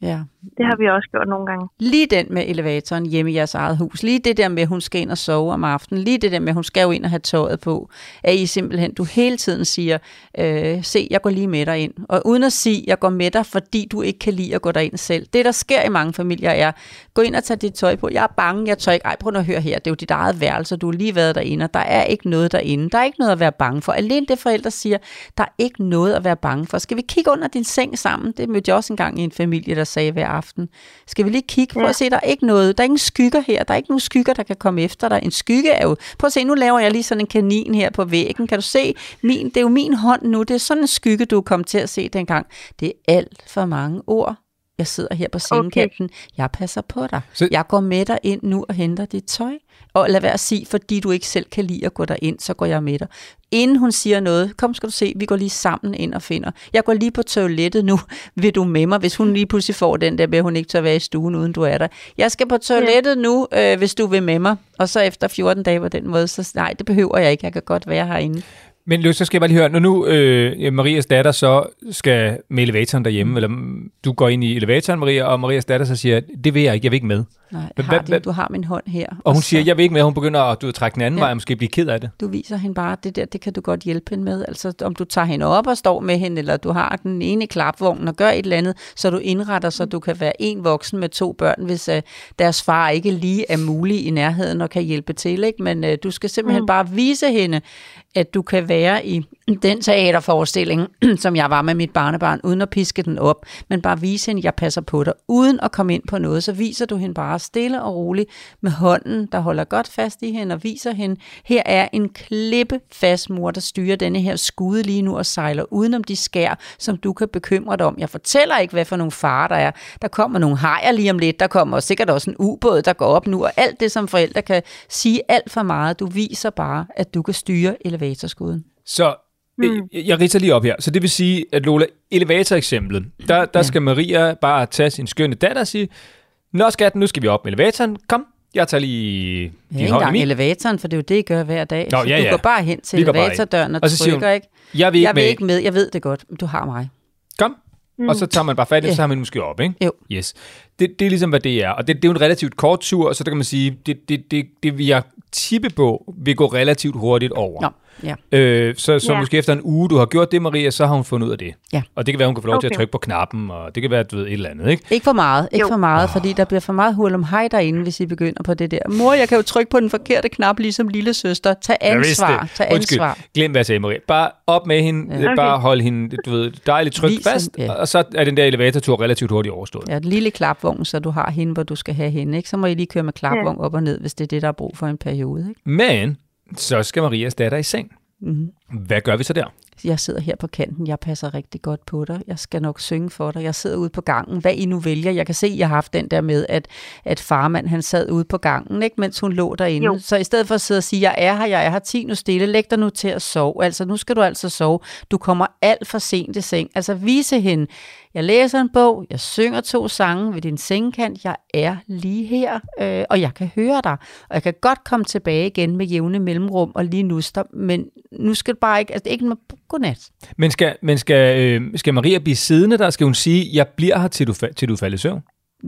Ja, det har vi også gjort nogle gange. Lige den med elevatoren hjemme i jeres eget hus. Lige det der med, at hun skal ind og sove om aftenen. Lige det der med, at hun skal jo ind og have tøjet på. At I simpelthen, du hele tiden siger, øh, se, jeg går lige med dig ind. Og uden at sige, jeg går med dig, fordi du ikke kan lide at gå derind selv. Det, der sker i mange familier, er, gå ind og tage dit tøj på. Jeg er bange, jeg tør ikke. Ej, prøv nu at høre her. Det er jo dit eget værelse, du har lige været derinde, og der er ikke noget derinde. Der er ikke noget at være bange for. Alene det forældre siger, der er ikke noget at være bange for. Skal vi kigge under din seng sammen? Det mødte jeg også engang i en familie, der sagde hver aften. Skal vi lige kigge? Prøv at se, der er ikke noget. Der er ingen skygger her. Der er ikke nogen skygger, der kan komme efter dig. En skygge er jo... Prøv at se, nu laver jeg lige sådan en kanin her på væggen. Kan du se? Min, det er jo min hånd nu. Det er sådan en skygge, du kom til at se dengang. Det er alt for mange ord. Jeg sidder her på sengekanten. Okay. Jeg passer på dig. Så... Jeg går med dig ind nu og henter dit tøj. Og lad være at sige, fordi du ikke selv kan lide at gå derind, så går jeg med dig. Inden hun siger noget, kom skal du se, vi går lige sammen ind og finder. Jeg går lige på toilettet nu, vil du med mig, hvis hun lige pludselig får den der med, at hun ikke tør være i stuen, uden du er der. Jeg skal på toilettet nu, øh, hvis du vil med mig. Og så efter 14 dage på den måde, så nej, det behøver jeg ikke, jeg kan godt være herinde. Men Løs, så skal jeg bare lige høre, når nu øh, Marias datter så skal med elevatoren derhjemme, mm. eller du går ind i elevatoren, Maria, og Marias datter så siger, det vil jeg ikke, jeg vil ikke med. Nej, Hva- har din, du har min hånd her. Og hun så- siger, jeg vil ikke med, hun begynder at du trække den anden ja. Vej, og måske blive ked af det. Du viser hende bare, det der, det kan du godt hjælpe hende med. Altså om du tager hende op og står med hende, eller du har den ene i klapvognen og gør et eller andet, så du indretter, så du kan være en voksen med to børn, hvis uh, deres far ikke lige er mulig i nærheden og kan hjælpe til. Ikke? Men uh, du skal simpelthen mm. bare vise hende, at du kan være i den teaterforestilling, som jeg var med mit barnebarn, uden at piske den op, men bare vise hende, at jeg passer på dig, uden at komme ind på noget. Så viser du hende bare stille og roligt med hånden, der holder godt fast i hende, og viser hende, her er en klippe fast mor, der styrer denne her skude lige nu og sejler udenom de skær, som du kan bekymre dig om. Jeg fortæller ikke, hvad for nogle farer der er. Der kommer nogle hajer lige om lidt, der kommer sikkert også en ubåd, der går op nu, og alt det, som forældre kan sige alt for meget. Du viser bare, at du kan styre elevatorskuden. Så mm. jeg, jeg ridser lige op her. Så det vil sige, at Lola, elevatoreksemplet, der, der ja. skal Maria bare tage sin skønne datter og sige, Nå skat, nu skal vi op med elevatoren. Kom, jeg tager lige Ja, din ikke engang elevatoren, for det er jo det, I gør hver dag. Nå, så ja, du ja. går bare hen til elevatordøren og, Og så siger hun, trykker, ikke? Jeg vil ikke Jeg vil med. ikke med, jeg ved det godt, men du har mig. Kom. Mm. Og så tager man bare fat i Ja. så har man måske op, ikke? Jo. Yes. Det, det er ligesom, hvad det er. Og det, det er jo en relativt kort tur, så der kan man sige, det, det, det, det vil jeg tippe på, vil gå relativt hurtigt over. Nå, ja. Øh, så så Ja. måske efter en uge, du har gjort det, Maria, så har hun fundet ud af det. Ja. Og det kan være, hun kan få lov til at Okay. trykke på knappen, og det kan være, du ved, et eller andet, ikke? Ikke for meget, ikke Jo. for meget, fordi der bliver for meget hul om hej derinde, hvis I begynder på det der. Mor, jeg kan jo trykke på den forkerte knap, ligesom lille søster. Tag ansvar, det. tag Undskyld. ansvar. Glem, hvad jeg sagde, Maria. Bare op med hende, ja. Okay. bare hold hende, du ved, dejligt tryk Vis fast, hende, ja. og så er den der elevatortur relativt hurtigt overstået. Ja, et lille klapvogn, så du har hende, hvor du skal have hende. Ikke? Så må I lige køre med klapvogn op og ned, hvis det er det, der er brug for en periode. Ikke? Men, så skal Marias datter i seng. Mm-hmm. Hvad gør vi så der? Jeg sidder her på kanten, jeg passer rigtig godt på dig. Jeg skal nok synge for dig. Jeg sidder ude på gangen. Hvad I nu vælger. Jeg kan se, at jeg har haft den der med, at, at farmand han sad ude på gangen, ikke, mens hun lå derinde. Jo. Så i stedet for at sidde og sige, jeg er her, jeg er her, ti nu stille, læg dig nu til at sove. Altså, nu skal du altså sove. Du kommer alt for sent i seng. Altså, vise hende, jeg læser en bog, jeg synger to sange ved din sengekant, jeg er lige her, øh, og jeg kan høre dig. Og jeg kan godt komme tilbage igen med jævne mellemrum og lige nu stop, men nu skal det bare ikke, altså det er ikke godnat. Men skal, men skal, øh, skal Maria blive siddende der? Skal hun sige, jeg bliver her, til du, til du falder i søvn?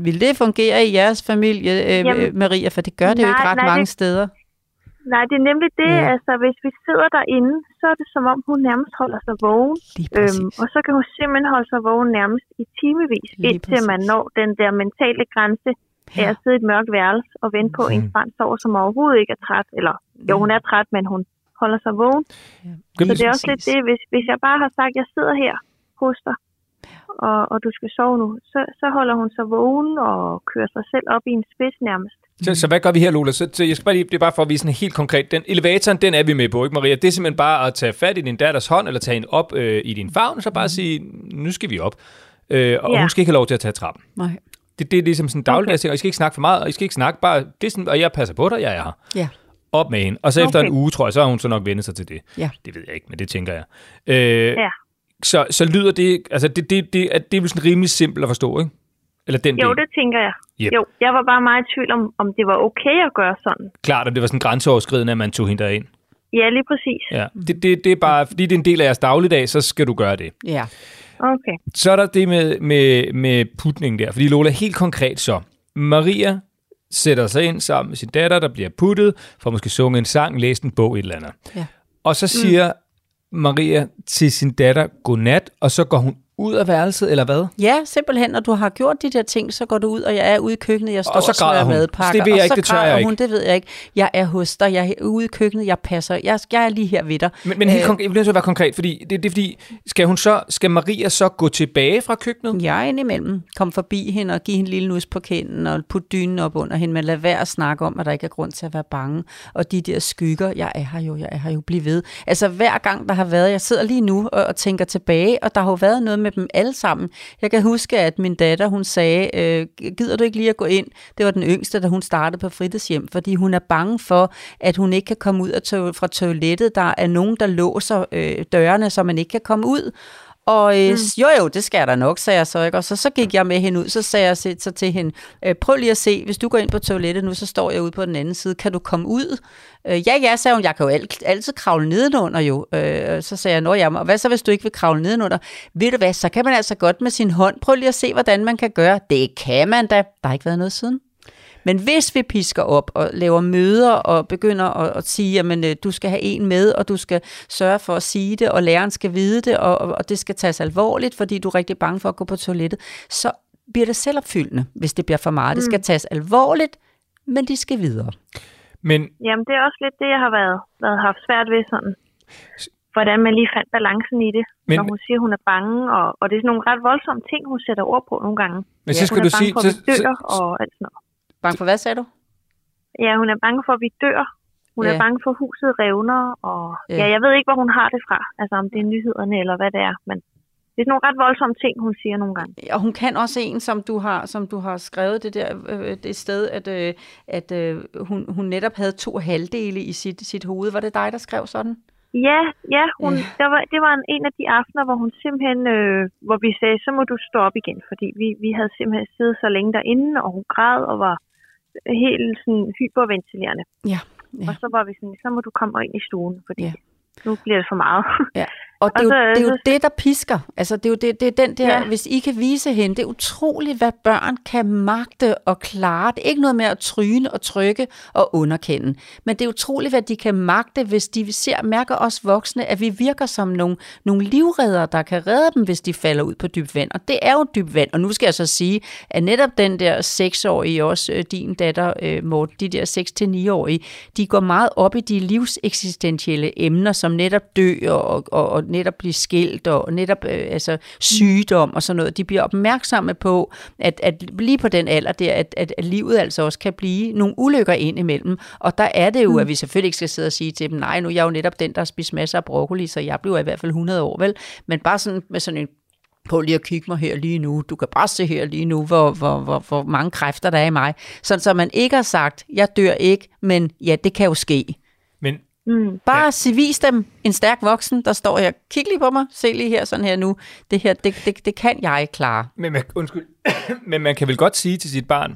Vil det fungere i jeres familie, øh, Jamen, Maria? For det gør det jo ikke nej, ret nej, mange det- steder. Nej, det er nemlig det, Ja. ja. altså hvis vi sidder derinde, så er det som om, hun nærmest holder sig vågen. Øhm, og så kan hun simpelthen holde sig vågen nærmest i timevis, Lige indtil man præcis. når den der mentale grænse af at sidde i et mørkt værelse og vente på, at ens barn sover, som overhovedet ikke er træt. Eller jo, hun er træt, men hun holder sig vågen. Kan Så det er også lidt det, hvis, hvis jeg bare har sagt, at jeg sidder her hos dig, og, og du skal sove nu, så, så holder hun sig vågen og kører sig selv op i en spids nærmest. Så, så hvad gør vi her, Lola? Så, så jeg skal bare lige, det er bare for at vise sådan helt konkret. Den elevatoren, den er vi med på, ikke Maria? Det er simpelthen bare at tage fat i din datters hånd, eller tage hende op øh, i din favn, og så bare sige, nu skal vi op. Øh, og Ja. hun skal ikke have lov til at tage trappen. Nej. Det, det er ligesom sådan en dagligdags ting, og I skal ikke snakke for meget, og I skal ikke snakke bare, det er sådan, og jeg passer på dig, jeg er her. Ja. Op med hende. Og så efter Okay. en uge, tror jeg, så har hun så nok vendt sig til det. Ja. Det ved jeg ikke, men det tænker jeg. Øh, Ja. så, så lyder det, altså det, det, det, er- det er vel sådan rimelig simpelt at forstå, ikke? Eller den Jo, del. det tænker jeg. Yep. Jo, jeg var bare meget i tvivl om, om det var okay at gøre sådan. Klart, at det var sådan grænseoverskridende, at man tog hende derind. Ja, lige præcis. Ja. Det, det, det er bare, fordi det er en del af jeres dagligdag, så skal du gøre det. Ja. Okay. Så er der det med, med, med putning der. Fordi Lola, helt konkret så. Maria sætter sig ind sammen med sin datter, der bliver puttet, for måske sunge en sang, læse en bog, et eller andet. Ja. Og så siger mm. Maria til sin datter godnat, og så går hun ud af værelset, eller hvad? Ja, simpelthen, når du har gjort de der ting, så går du ud, og jeg er ude i køkkenet, jeg står Og så og, smører hun. madpakker, det ved jeg og ikke, så det tør jeg ikke. hun, det ved jeg ikke. Jeg er hos dig, jeg er ude i køkkenet, jeg passer, jeg, jeg er lige her ved dig. Men, men helt Øh, konkret, jeg bliver nødt til at være konkret, fordi det, det er fordi, skal, hun så, skal Maria så gå tilbage fra køkkenet? Jeg er indimellem. Kom forbi hende og give hende en lille nus på kinden og putte dynen op under hende, men lad være at snakke om, at der ikke er grund til at være bange. Og de der skygger, jeg er her jo, jeg er her jo, bliv ved. Altså hver gang der har været, jeg sidder lige nu og, og tænker tilbage, og der har jo været noget med dem alle sammen. Jeg kan huske, at min datter, hun sagde, øh, gider du ikke lige at gå ind? Det var den yngste, da hun startede på fritidshjem, fordi hun er bange for, at hun ikke kan komme ud af to- fra toilettet. Der er nogen, der låser øh, dørene, så man ikke kan komme ud. Og øh, mm. jo jo, det skal da nok, sagde jeg så. Ikke? Og så, så gik jeg med hende ud, så sagde jeg så, så til hende, øh, prøv lige at se, hvis du går ind på toilettet nu, så står jeg ude på den anden side, kan du komme ud? Øh, ja, ja, sagde hun, jeg kan jo alt, altid kravle nedenunder jo. Øh, så sagde jeg, nå ja, og hvad så hvis du ikke vil kravle nedenunder? Ved du hvad, så kan man altså godt med sin hånd, prøv lige at se, hvordan man kan gøre. Det kan man da. Der har ikke været noget siden. Men hvis vi pisker op og laver møder og begynder at, at sige, at du skal have en med, og du skal sørge for at sige det, og læreren skal vide det, og, og- det skal tages alvorligt, fordi du er rigtig bange for at gå på toilettet, så bliver det selvopfyldende, hvis det bliver for meget. Det skal tages alvorligt, men de skal videre. Men Jamen, det er også lidt det, jeg har været, været haft svært ved sådan. Hvordan man lige fandt balancen i det, Men- når hun siger, hun er bange. Og, og det er sådan nogle ret voldsomme ting, hun sætter ord på nogle gange. Men så Ja, skal hun du er bange sige... for, Så, at vi dør så, og alt sådan noget. Bange for hvad, sagde du? Ja, hun er bange for, at vi dør. Hun Ja. er bange for, at huset revner. Og Ja. ja. jeg ved ikke, hvor hun har det fra. Altså, om det er nyhederne eller hvad det er. Men det er nogle ret voldsomme ting, hun siger nogle gange. Og hun kan også en, som du har, som du har skrevet det der øh, det sted, at, øh, at øh, hun, hun netop havde to halvdele i sit, sit hoved. Var det dig, der skrev sådan? Ja, ja, hun, ja. Der var, det var en, en af de aftener, hvor hun simpelthen, øh, hvor vi sagde, så må du stå op igen, fordi vi, vi havde simpelthen siddet så længe derinde, og hun græd og var helt sådan hyperventilerende. Ja. ja. Og så var vi sådan, så må du komme ind i stuen, fordi Ja. nu bliver det for meget. Ja. Og det er, jo, Og så- det er jo det, der pisker. Altså, det er jo det, det er den der, ja. Hvis I kan vise hende, det er utroligt, hvad børn kan magte og klare. Det er ikke noget med at tryne og trykke og underkende. Men det er utroligt, hvad de kan magte, hvis de ser, mærker os voksne, at vi virker som nogle, nogle livredder, der kan redde dem, hvis de falder ud på dyb vand. Og det er jo dyb vand. Og nu skal jeg så sige, at netop den der seksårige, også øh, din datter, øh, Morten, de der 6-9-årige, de går meget op i de livseksistentielle emner, som netop dø og, og, og netop blive skilt og netop øh, altså sygdom og sådan noget. De bliver opmærksomme på, at, at lige på den alder der, at, at, at livet altså også kan blive nogle ulykker ind imellem. Og der er det jo, at vi selvfølgelig ikke skal sidde og sige til dem, nej, nu er jeg jo netop den, der har spist masser af broccoli, så jeg bliver i hvert fald 100 år, vel? Men bare sådan med sådan en på lige at kigge mig her lige nu. Du kan bare se her lige nu, hvor, hvor, hvor, hvor mange kræfter der er i mig. Sådan så man ikke har sagt, jeg dør ikke, men ja, det kan jo ske. Mm. Bare ja. vis dem en stærk voksen, der står her. Kig lige på mig, se lige her, sådan her nu. Det her, det, det, det kan jeg klare. Men man, undskyld, men man kan vel godt sige til sit barn,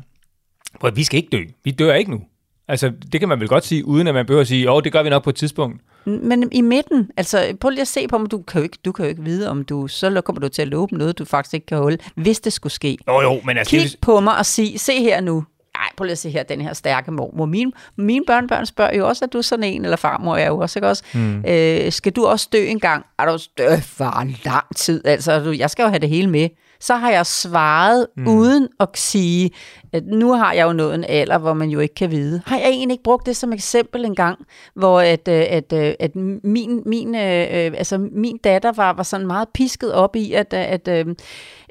"Prøv at vi skal ikke dø. Vi dør ikke nu. Altså, det kan man vel godt sige, uden at man behøver at sige, åh, det gør vi nok på et tidspunkt. Men i midten, altså prøv lige at se på mig, du kan jo ikke, du kan jo ikke vide, om du, så kommer du til at dem noget, du faktisk ikke kan holde, hvis det skulle ske. Jo, jo, men altså... Kig det- på mig og sig, se her nu. Ej, prøv lige at se her, den her stærke mormor. Mine, mine børnebørn spørger jo også, at du er sådan en, eller farmor er jo også, ikke også? Mm. Øh, skal du også dø en gang? Er du dø for lang tid? Altså, du, jeg skal jo have det hele med. Så har jeg svaret mm. uden at sige, at nu har jeg jo nået en alder, hvor man jo ikke kan vide. Har jeg egentlig ikke brugt det som eksempel en gang, hvor at, øh, at, øh, at min, min, øh, altså min datter var, var sådan meget pisket op i, at, at øh,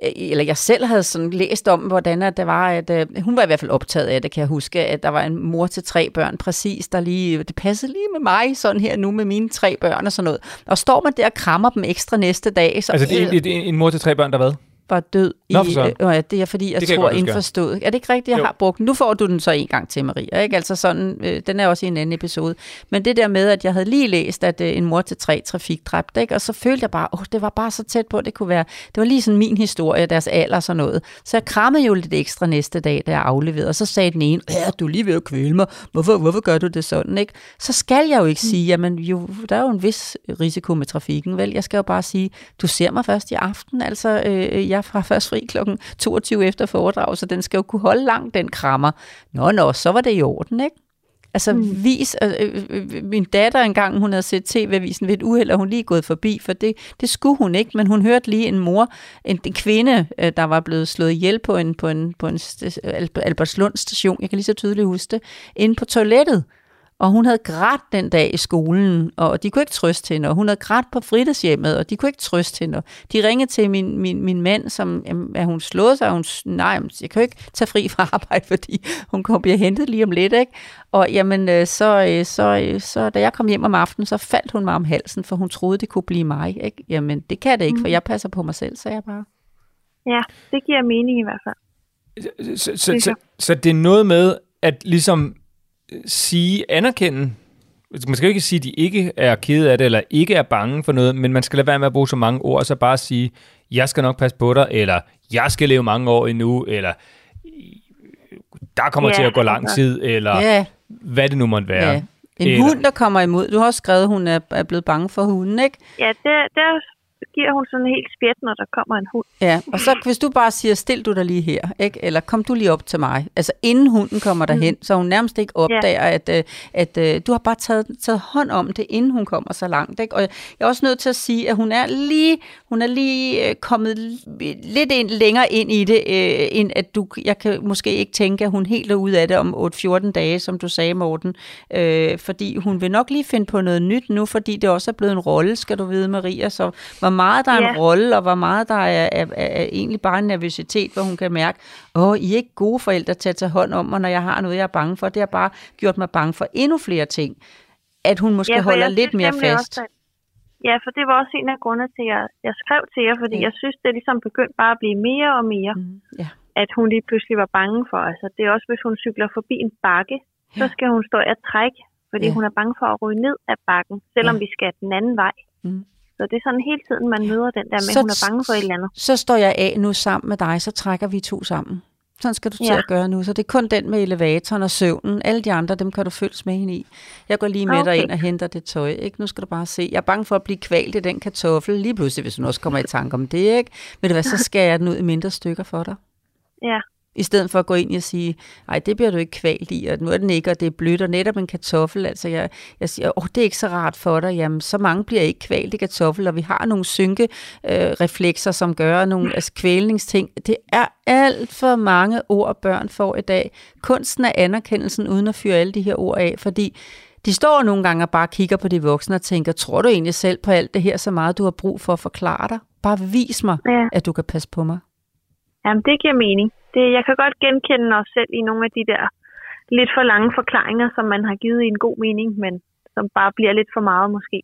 eller jeg selv havde sådan læst om, hvordan at det var, at øh, hun var i hvert fald optaget af det, kan jeg huske, at der var en mor til tre børn, præcis, der lige, det passede lige med mig, sådan her nu med mine tre børn og sådan noget. Og står man der og krammer dem ekstra næste dag, så Altså, det er, er en mor til tre børn, der hvad? Var død Nå, i, øh, og det er fordi, jeg Det jeg tror ja. indforstået. Er det ikke rigtigt, jeg Jo. har brugt den? Nu får du den så en gang til, Maria. Ikke? Altså sådan, øh, den er også i en anden episode. Men det der med, at jeg havde lige læst, at øh, en mor til tre trafikdræbte, ikke? og så følte jeg bare, åh, det var bare så tæt på, det kunne være. Det var lige sådan min historie, deres alder og sådan noget. Så jeg krammede jo lidt ekstra næste dag, da jeg afleverede, og så sagde den ene, ja, du er lige ved at kvæle mig. Hvorfor, hvorfor gør du det sådan? Ikke? Så skal jeg jo ikke sige, jamen jo, der er jo en vis risiko med trafikken, vel? Jeg skal jo bare sige, du ser mig først i aften, altså øh, jeg er fra først fri klokken 22 efter foredrag, så den skal jo kunne holde langt, den krammer. Nå, nå, så var det i orden, ikke? Altså mm. vis, øh, øh, øh, min datter engang, hun havde set tv-avisen ved et uheld, og hun lige gået forbi, for det, det skulle hun ikke, men hun hørte lige en mor, en, en kvinde, øh, der var blevet slået ihjel på en, på en, på en st- Al- Albertslund station, jeg kan lige så tydeligt huske det, inde på toilettet. Og hun havde grædt den dag i skolen, og de kunne ikke trøste hende, og hun havde grædt på fritidshjemmet, og de kunne ikke trøste hende. Og de ringede til min, min, min mand, som, jamen, er hun slået sig? Hun, nej, jeg kan jo ikke tage fri fra arbejde, fordi hun kommer bliver hentet lige om lidt, ikke? Og jamen, øh, så, øh, så, øh, så da jeg kom hjem om aftenen, så faldt hun mig om halsen, for hun troede, det kunne blive mig, ikke? Jamen, det kan det ikke, for jeg passer på mig selv, sagde jeg bare. Ja, det giver mening i hvert fald. Så, så, så, jeg. så det er noget med at ligesom sige, anerkende, man skal jo ikke sige, at de ikke er kede af det, eller ikke er bange for noget, men man skal lade være med at bruge så mange ord, og så bare sige, jeg skal nok passe på dig, eller jeg skal leve mange år endnu, eller der kommer Ja, til at gå lang altså. tid, eller Ja, hvad det nu måtte være. ja. En Eller- hund, der kommer imod. Du har også skrevet, at hun er, er blevet bange for hunden, ikke? Ja, der, der giver hun sådan helt spjæt, når der kommer en hund. Ja, og så hvis du bare siger, stil du dig lige her, ikke? eller kom du lige op til mig, altså inden hunden kommer derhen, mm. så hun nærmest ikke opdager, at, øh, at, at du har bare taget, taget hånd om det, inden hun kommer så langt. Ikke? Og jeg er også nødt til at sige, at hun er lige, hun er lige øh, kommet li- lidt ind, længere ind i det, øh, end at du, jeg kan måske ikke tænke, at hun helt er ude af det om 8-14 dage, som du sagde, Morten, øh, fordi hun vil nok lige finde på noget nyt nu, fordi det også er blevet en rolle, skal du vide, Maria, så hvor meget der er en Ja. rolle, og hvor meget der er, er, er, er egentlig bare en nervøsitet, hvor hun kan mærke, åh, I er ikke gode forældre til at tage hånd om mig, når jeg har noget, jeg er bange for. Det har bare gjort mig bange for endnu flere ting. At hun måske for holder lidt mere fast. Også, at, ja, for det var også en af grundene til, at jeg, jeg skrev til jer, fordi Ja. ja. jeg synes, det er ligesom begyndt bare at blive mere og mere, mm. Mm, ja. at hun lige pludselig var bange for. Altså, det er også, hvis hun cykler forbi en bakke, ja. så skal hun stå og trække, fordi Ja. ja. hun er bange for at ryge ned af bakken, selvom Ja. ja. vi skal den anden vej. Mm. Så det er sådan hele tiden, man møder den der med, Så hun er bange for et eller andet. Så står jeg af nu sammen med dig, så trækker vi to sammen. Sådan skal du til Ja. at gøre nu. Så det er kun den med elevatoren og søvnen. Alle de andre, dem kan du følges med hende i. Jeg går lige med okay. dig ind og henter det tøj. Ikke? Nu skal du bare se. Jeg er bange for at blive kvalt i den kartoffel. Lige pludselig, hvis du også kommer i tanke om det. Ikke? Ved du hvad, så skærer jeg den ud i mindre stykker for dig. Ja, I stedet for at gå ind og sige, nej, det bliver du ikke kvalt i, og nu er den ikke, og det er blødt, og netop en kartoffel, altså jeg, jeg siger, åh, det er ikke så rart for dig, jamen så mange bliver ikke kvalt i kartoffel, og vi har nogle synke øh, reflekser, som gør nogle altså, kvælningsting. Det er alt for mange ord, børn får i dag. Kunsten er anerkendelsen, uden at fyre alle de her ord af, fordi de står nogle gange og bare kigger på de voksne og tænker, tror du egentlig selv på alt det her, så meget du har brug for at forklare dig? Bare vis mig, Ja. at du kan passe på mig. Jamen, det giver mening. Det, jeg kan godt genkende os selv i nogle af de der lidt for lange forklaringer, som man har givet i en god mening, men som bare bliver lidt for meget måske.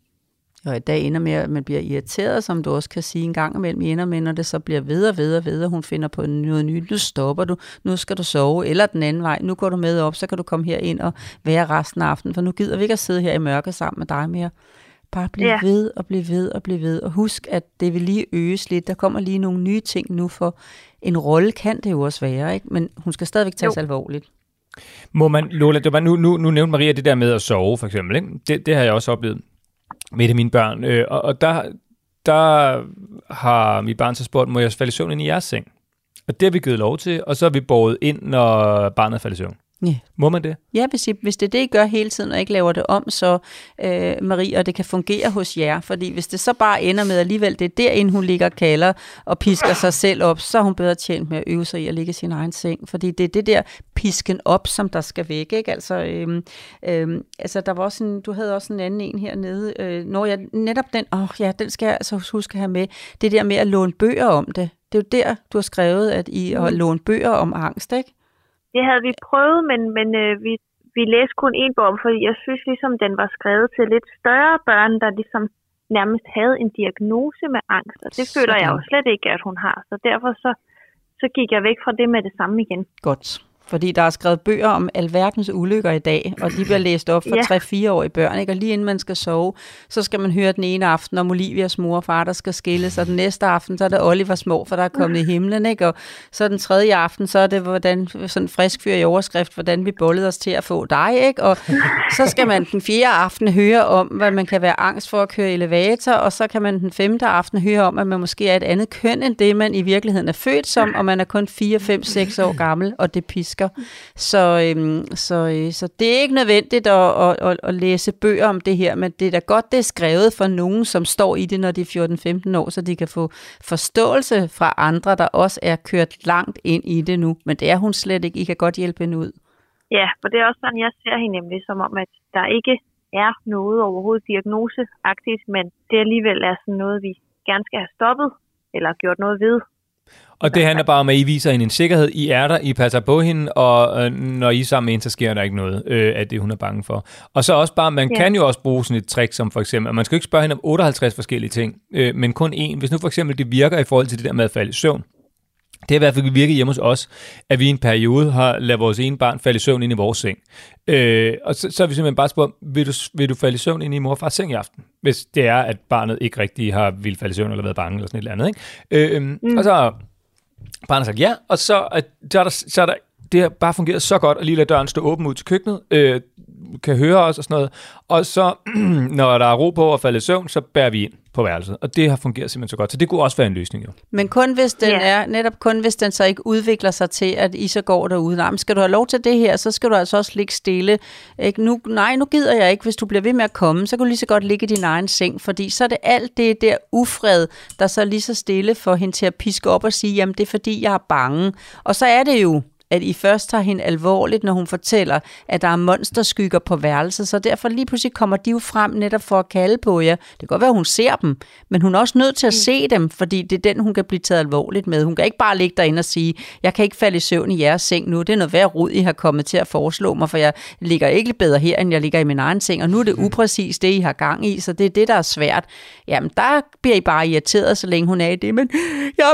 Og i dag ender med, at man bliver irriteret, som du også kan sige en gang imellem, I ender med, når det så bliver ved og ved og ved, og hun finder på noget nyt. Nu stopper du, nu skal du sove, eller den anden vej, nu går du med op, så kan du komme her ind og være resten af aftenen, for nu gider vi ikke at sidde her i mørke sammen med dig mere. Bare bliv Ja. ved og bliv ved og bliv ved, og husk, at det vil lige øges lidt. Der kommer lige nogle nye ting nu, for en rolle kan det jo også være, ikke? men hun skal stadigvæk tages Jo. alvorligt. Må man, Lola, det var nu, nu, nu nævnte Maria det der med at sove, for eksempel. Ikke? Det, det har jeg også oplevet med et af mine børn. Øh, og, og der, der har mit barn så spurgt, må jeg falde i søvn ind i jeres seng? Og det har vi givet lov til, og så har vi båret ind, når barnet falder i søvn. Ja. Må man det? Ja, hvis, I, hvis det er det, I gør hele tiden, og ikke laver det om, så øh, Marie, og det kan fungere hos jer. Fordi hvis det så bare ender med alligevel, det er derinde, hun ligger og kalder og pisker sig selv op, så er hun bedre tjent med at øve sig i at ligge i sin egen seng. Fordi det er det der pisken op, som der skal væk. Ikke? Altså, øh, øh, altså, der var også en, du havde også en anden en hernede. Øh, når jeg netop den, åh ja, den skal jeg altså huske at have med. Det der med at låne bøger om det. Det er jo der, du har skrevet, at I har lånt bøger om angst, ikke? Det havde vi prøvet, men, men øh, vi, vi læste kun en bog fordi jeg synes ligesom, den var skrevet til lidt større børn, der ligesom nærmest havde en diagnose med angst, og det føler jeg jo Sådan. slet ikke, at hun har. Så derfor så, så gik jeg væk fra det med det samme igen. Godt. Fordi der er skrevet bøger om alverdens ulykker i dag, og de bliver læst op for Ja. 3-4-årige børn. Ikke? Og lige inden man skal sove, så skal man høre den ene aften om Olivias mor og far, der skal skilles, og den næste aften, så er det Olivers mor, for der er kommet i himlen. Ikke? Og så den tredje aften, så er det hvordan, sådan en frisk fyr i overskrift, hvordan vi bollede os til at få dig. Ikke? Og så skal man den fjerde aften høre om, hvad man kan være angst for at køre elevator, og så kan man den femte aften høre om, at man måske er et andet køn, end det man i virkeligheden er født som, og man er kun 4, 5, 6 år gammel, og det pisker. Så, øhm, så, øh, så det er ikke nødvendigt at, at, at, at læse bøger om det her, men det er da godt, det er skrevet for nogen, som står i det, når de er 14-15 år, så de kan få forståelse fra andre, der også er kørt langt ind i det nu. Men det er hun slet ikke. I kan godt hjælpe hende ud. Ja, for det er også sådan, jeg ser hende nemlig, som om, at der ikke er noget overhovedet diagnoseagtigt, men det alligevel er sådan noget, vi gerne skal have stoppet, eller gjort noget ved. Og det handler bare om, at I viser hende en sikkerhed. I er der, I passer på hende, og øh, når I er sammen med hende, så sker der ikke noget øh, af det, hun er bange for. Og så også bare, man Ja. kan jo også bruge sådan et trick, som for eksempel, at man skal ikke spørge hende om 58 forskellige ting, øh, men kun én. Hvis nu for eksempel det virker i forhold til det der med at falde i søvn, det har i hvert fald virket hjemme hos os, at vi i en periode har ladet vores ene barn falde i søvn ind i vores seng. Øh, og så, så har vi simpelthen bare spurgt, vil du, vil du falde i søvn ind i mor og fars seng i aften? Hvis det er, at barnet ikke rigtig har vil falde i søvn eller været bange eller sådan et eller andet. Ikke? Øh, mm. Og så har barnet sagt ja, og så, er- så, er der, så er der det har bare fungeret så godt, at lige lade døren stå åben ud til køkkenet, øh, kan høre os og sådan noget. Og så, når der er ro på at falde i søvn, så bærer vi ind på værelset. Og det har fungeret simpelthen så godt. Så det kunne også være en løsning jo. Men kun hvis den Ja. er, netop kun hvis den så ikke udvikler sig til, at I så går derude. Nej, men skal du have lov til det her, så skal du altså også ligge stille. Ikke? Nu, nej, nu gider jeg ikke. Hvis du bliver ved med at komme, så kan du lige så godt ligge i din egen seng, fordi så er det alt det der ufred, der så lige så stille for hende til at piske op og sige, jamen det er fordi, jeg er bange. Og så er det jo, at I først tager hende alvorligt, når hun fortæller, at der er monsterskygger på værelset, så derfor lige pludselig kommer de jo frem netop for at kalde på jer. Det kan godt være, at hun ser dem, men hun er også nødt til at se dem, fordi det er den, hun kan blive taget alvorligt med. Hun kan ikke bare ligge derinde og sige, jeg kan ikke falde i søvn i jeres seng nu. Det er noget værd rod, I har kommet til at foreslå mig, for jeg ligger ikke bedre her, end jeg ligger i min egen seng, og nu er det upræcist det, I har gang i, så det er det, der er svært. Jamen, der bliver I bare irriteret, så længe hun er i det, men jeg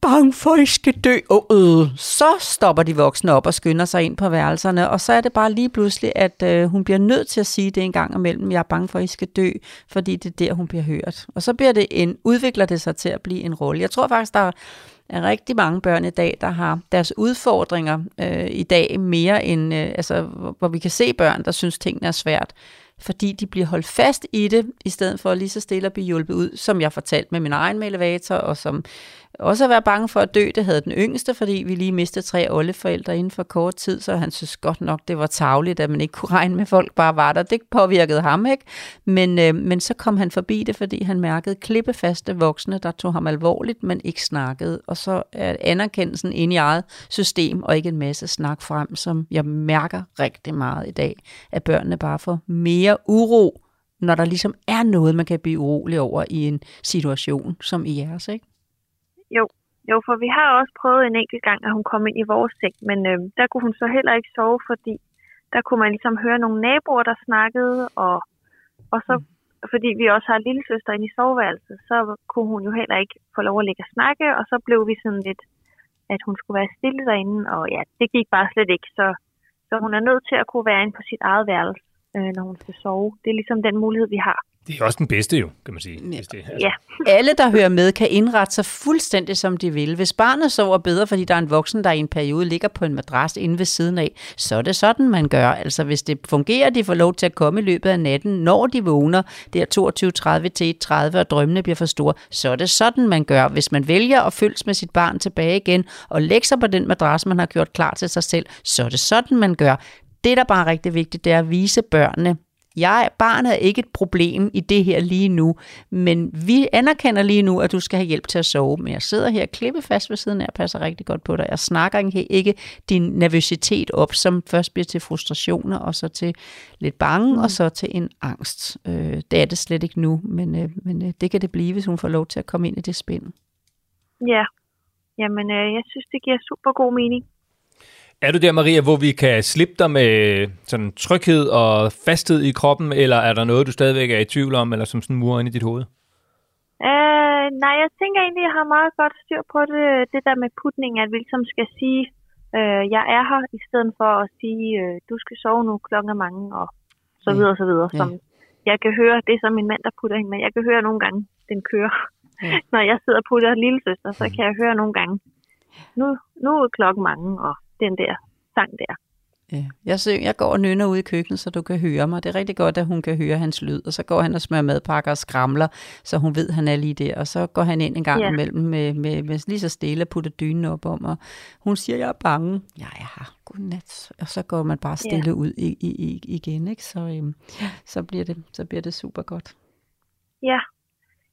bange for, at I skal dø. Og øh, så stopper de voksne op og skynder sig ind på værelserne, og så er det bare lige pludselig, at øh, hun bliver nødt til at sige det en gang imellem. Jeg er bange for, at I skal dø, fordi det er der, hun bliver hørt. Og så bliver det en, udvikler det sig til at blive en rolle. Jeg tror faktisk, der er rigtig mange børn i dag, der har deres udfordringer øh, i dag mere end, øh, altså, hvor, hvor vi kan se børn, der synes, tingene er svært fordi de bliver holdt fast i det, i stedet for lige så stille at blive hjulpet ud, som jeg fortalte med min egen med elevator, og som også at være bange for at dø, det havde den yngste, fordi vi lige mistede tre oldeforældre inden for kort tid, så han synes godt nok, det var tavligt, at man ikke kunne regne med, at folk bare var der. Det påvirkede ham, ikke? Men, øh, men så kom han forbi det, fordi han mærkede klippefaste voksne, der tog ham alvorligt, men ikke snakkede. Og så er anerkendelsen inde i eget system, og ikke en masse snak frem, som jeg mærker rigtig meget i dag, at børnene bare får mere uro, når der ligesom er noget, man kan blive urolig over i en situation som i jeres, ikke? Jo, jo, for vi har også prøvet en enkelt gang, at hun kom ind i vores seng, men øh, der kunne hun så heller ikke sove, fordi der kunne man ligesom høre nogle naboer, der snakkede, og, og så, fordi vi også har en lille søster inde i soveværelset, så kunne hun jo heller ikke få lov at ligge og snakke, og så blev vi sådan lidt, at hun skulle være stille derinde, og ja, det gik bare slet ikke, så, så hun er nødt til at kunne være inde på sit eget værelse, øh, når hun skal sove. Det er ligesom den mulighed, vi har. Det er også den bedste jo, kan man sige. Hvis det, altså. Ja. Alle, der hører med, kan indrette sig fuldstændig, som de vil. Hvis barnet sover bedre, fordi der er en voksen, der i en periode ligger på en madras inde ved siden af, så er det sådan, man gør. Altså, hvis det fungerer, de får lov til at komme i løbet af natten, når de vågner, det er 22.30 til 1.30, og drømmene bliver for store, så er det sådan, man gør. Hvis man vælger at følges med sit barn tilbage igen, og lægge sig på den madras, man har gjort klar til sig selv, så er det sådan, man gør. Det, der bare er rigtig vigtigt, det er at vise børnene, jeg, barnet er ikke et problem i det her lige nu, men vi anerkender lige nu, at du skal have hjælp til at sove. Men jeg sidder her klippe fast ved siden af og passer rigtig godt på dig. Jeg snakker ikke, ikke din nervøsitet op, som først bliver til frustrationer, og så til lidt bange, mm. og så til en angst. Øh, det er det slet ikke nu, men, øh, men øh, det kan det blive, hvis hun får lov til at komme ind i det spænd. Ja. Jamen, øh, jeg synes, det giver super god mening. Er du der, Maria, hvor vi kan slippe dig med sådan tryghed og fasthed i kroppen, eller er der noget, du stadigvæk er i tvivl om, eller som sådan murer ind i dit hoved? Øh, nej, jeg tænker egentlig, at jeg har meget godt styr på det, det der med putning, at vi ligesom skal sige, øh, jeg er her, i stedet for at sige, øh, du skal sove nu, klokken er mange, og så Ja. videre, og så videre. Ja. Som jeg kan høre, det er så min mand, der putter hende, men jeg kan høre nogle gange, den kører. Ja. Når jeg sidder og putter lille søster, så kan jeg høre nogle gange, nu, nu er klokken mange, og den der sang der. Ja. Jeg, syng, jeg går og nynner ud i køkkenet, så du kan høre mig. Det er rigtig godt, at hun kan høre hans lyd. Og så går han og smører madpakker og skramler, så hun ved, at han er lige der. Og så går han ind en gang Ja. imellem med, med, med lige så stille og putter dynen op om. Og hun siger, jeg er bange. Ja, jeg har. Godnat. Og så går man bare stille Ja. ud i, i, i, igen. Ikke? Så, øhm, så, bliver det, så bliver det super godt. Ja,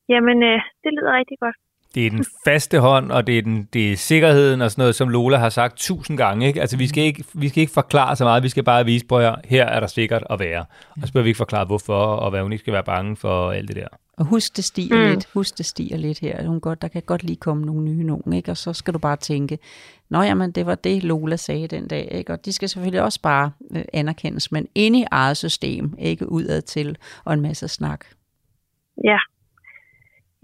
jamen øh, det lyder rigtig godt. Det er den faste hånd, og det er, den, det er sikkerheden og sådan noget, som Lola har sagt tusind gange. Ikke? Altså, vi skal, ikke, vi skal ikke forklare så meget, vi skal bare vise på jer, her er der sikkert at være. Og så behøver vi ikke forklare, hvorfor, og hvad hun ikke skal være bange for, og alt det der. Og husk, det stiger Mm. mm. lidt. Husk, det stiger lidt her. Hun godt, der kan godt lige komme nogle nye nogen, ikke? Og så skal du bare tænke, Nå jamen, det var det, Lola sagde den dag, ikke? Og de skal selvfølgelig også bare øh, anerkendes, men inde i eget system, ikke udad til, og en masse snak. Ja.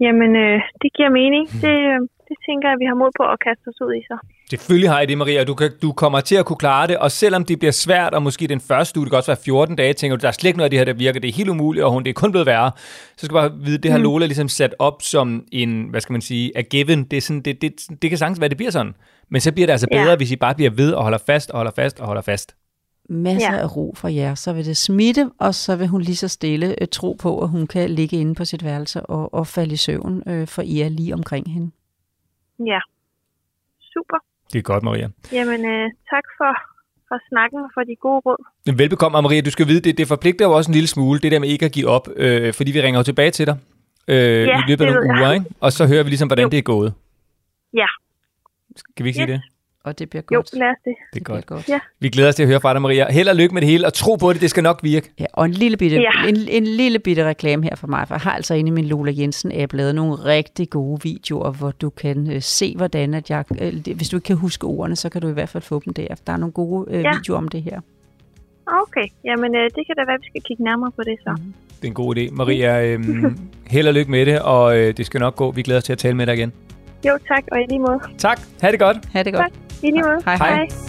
Jamen, øh, det giver mening. Det, øh, det tænker jeg, at vi har mod på at kaste os ud i så. Selvfølgelig har I det, Maria. Du, kan, du kommer til at kunne klare det, og selvom det bliver svært, og måske den første uge, det kan også være 14 dage, tænker du, der er slet ikke noget af det her, der virker, det er helt umuligt, og hun, det er kun blevet værre. Så skal du bare vide, det har Lola ligesom sat op som en, hvad skal man sige, a given. Det, er sådan, det, det, det kan sagtens være, det bliver sådan. Men så bliver det altså Ja. bedre, hvis I bare bliver ved og holder fast, og holder fast, og holder fast. Masser Ja. af ro fra jer, så vil det smitte, og så vil hun lige så stille øh, tro på, at hun kan ligge inde på sit værelse og, og falde i søvn, øh, for I er lige omkring hende. Ja. Super. Det er godt, Maria. Jamen, øh, tak for, for snakken og for de gode råd. Velbekomme, Maria. Du skal vide, det, det forpligter jo også en lille smule, det der med ikke at give op, øh, fordi vi ringer jo tilbage til dig øh, Ja, i løbet af nogle jeg. uger, ikke? og så hører vi ligesom, hvordan Jo. det er gået. Ja. Kan vi ikke sige Yes. det? Og det bliver Jo, godt. lad os det. Det er godt. godt. Ja. Vi glæder os til at høre fra dig, Maria. Held og lykke med det hele, og tro på det, det skal nok virke. Ja, og en lille bitte, Ja. en, en lille bitte reklame her for mig, for jeg har altså inde i min Lola Jensen-app lavet nogle rigtig gode videoer, hvor du kan øh, se, hvordan at jeg, øh, hvis du ikke kan huske ordene, så kan du i hvert fald få dem der. Der er nogle gode øh, Ja. videoer om det her. Okay, jamen øh, det kan da være, at vi skal kigge nærmere på det så. Mhm. Det er en god idé. Maria, øhm, held og lykke med det, og øh, det skal nok gå. Vi glæder os til at tale med dig igen. Jo, tak, og i lige måde. Tak. Ha' det godt. Ha' det godt. Tak. I lige måde. Hej, hej.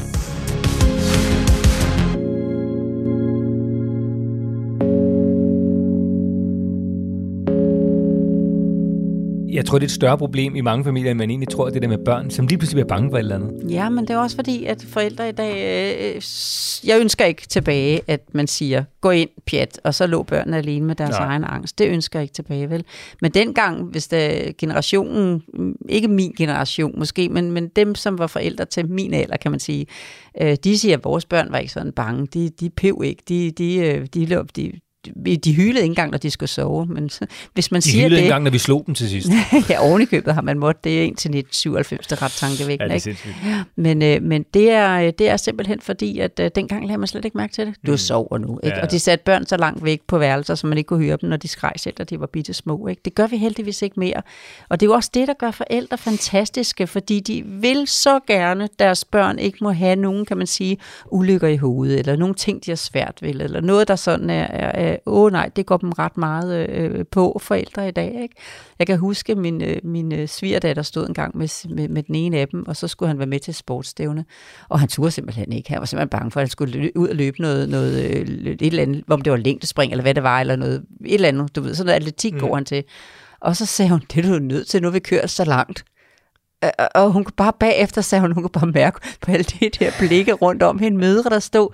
Jeg tror, det er et større problem i mange familier, end man egentlig tror, det der med børn, som lige pludselig bliver bange for et eller andet. Ja, men det er også fordi, at forældre i dag, øh, s- jeg ønsker ikke tilbage, at man siger, gå ind, pjat, og så lå børnene alene med deres Nej. Egen angst. Det ønsker jeg ikke tilbage, vel? Men dengang, hvis der generationen, mm, ikke min generation måske, men, men dem, som var forældre til min alder, kan man sige, øh, de siger, at vores børn var ikke sådan bange. De, de pev ikke. De, de, øh, de, de, de, de, de hylede ikke engang, når de skulle sove. Men så- hvis man De siger hyldede det... en gang, når vi slog dem til sidst. ja, oven i købet har man måttet. Det er indtil 1997, det er ret Ja, tankevækkende. det er ikke? Men, øh, men det, er, det er simpelthen fordi, at øh, dengang lagde man slet ikke mærke til det. Du Mm. sover nu. Ikke? Ja. Ja. Og de satte børn så langt væk på værelser, så man ikke kunne høre dem, når de skreg selv, da de var bitte små. Ikke? Det gør vi heldigvis ikke mere. Og det er jo også det, der gør forældre fantastiske, fordi de vil så gerne, deres børn ikke må have nogen, kan man sige, ulykker i hovedet, eller nogle ting, de har svært ved, eller noget, der sådan er, er, Øh, åh nej, det går dem ret meget øh, på, forældre i dag. Ikke? Jeg kan huske, min, øh, min øh, svigerdatter stod en gang med, med, med den ene af dem, og så skulle han være med til sportsstævne. Og han turde simpelthen ikke. Han var simpelthen bange for, at han skulle ud og løbe noget, noget øh, et eller andet, om det var længdespring, eller hvad det var, eller noget, et eller andet, du ved, sådan noget atletik mm. går han til. Og så sagde hun, det er du nødt til, nu vi kørt så langt. Og hun kunne bare bagefter, sagde hun, hun kunne bare mærke på alle de der blikke rundt om hende mødre, der stod,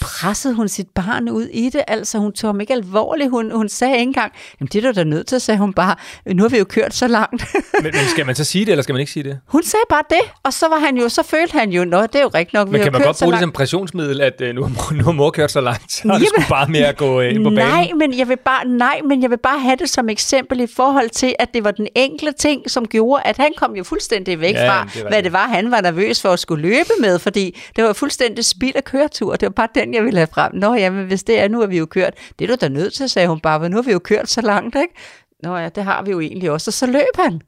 pressede hun sit barn ud i det, altså hun tog ham ikke alvorligt, hun, hun sagde ikke engang, jamen det er du da nødt til, sagde hun bare, nu har vi jo kørt så langt. Men, men skal man så sige det, eller skal man ikke sige det? hun sagde bare det, og så var han jo, så følte han jo, nå, det er jo rigtigt nok, vi Men kan man kørt godt bruge det som pressionsmiddel, at øh, nu, nu har mor kørt så langt, så er det Jamen, sgu bare med at gå øh, ind på banen? Nej, men jeg vil bare nej, men jeg vil bare have det som eksempel i forhold til at det var den enkle ting som gjorde at han kom jo fuldstændig væk Ja, fra det hvad det var han var nervøs for at skulle løbe med, fordi det var fuldstændig spild af køretur. Det var bare den jeg ville have frem. Nå ja, men hvis det er nu har vi jo kørt. Det er du da nødt til, sagde hun bare, nu har vi jo kørt så langt, ikke? Nå ja, det har vi jo egentlig også. Og så løb han.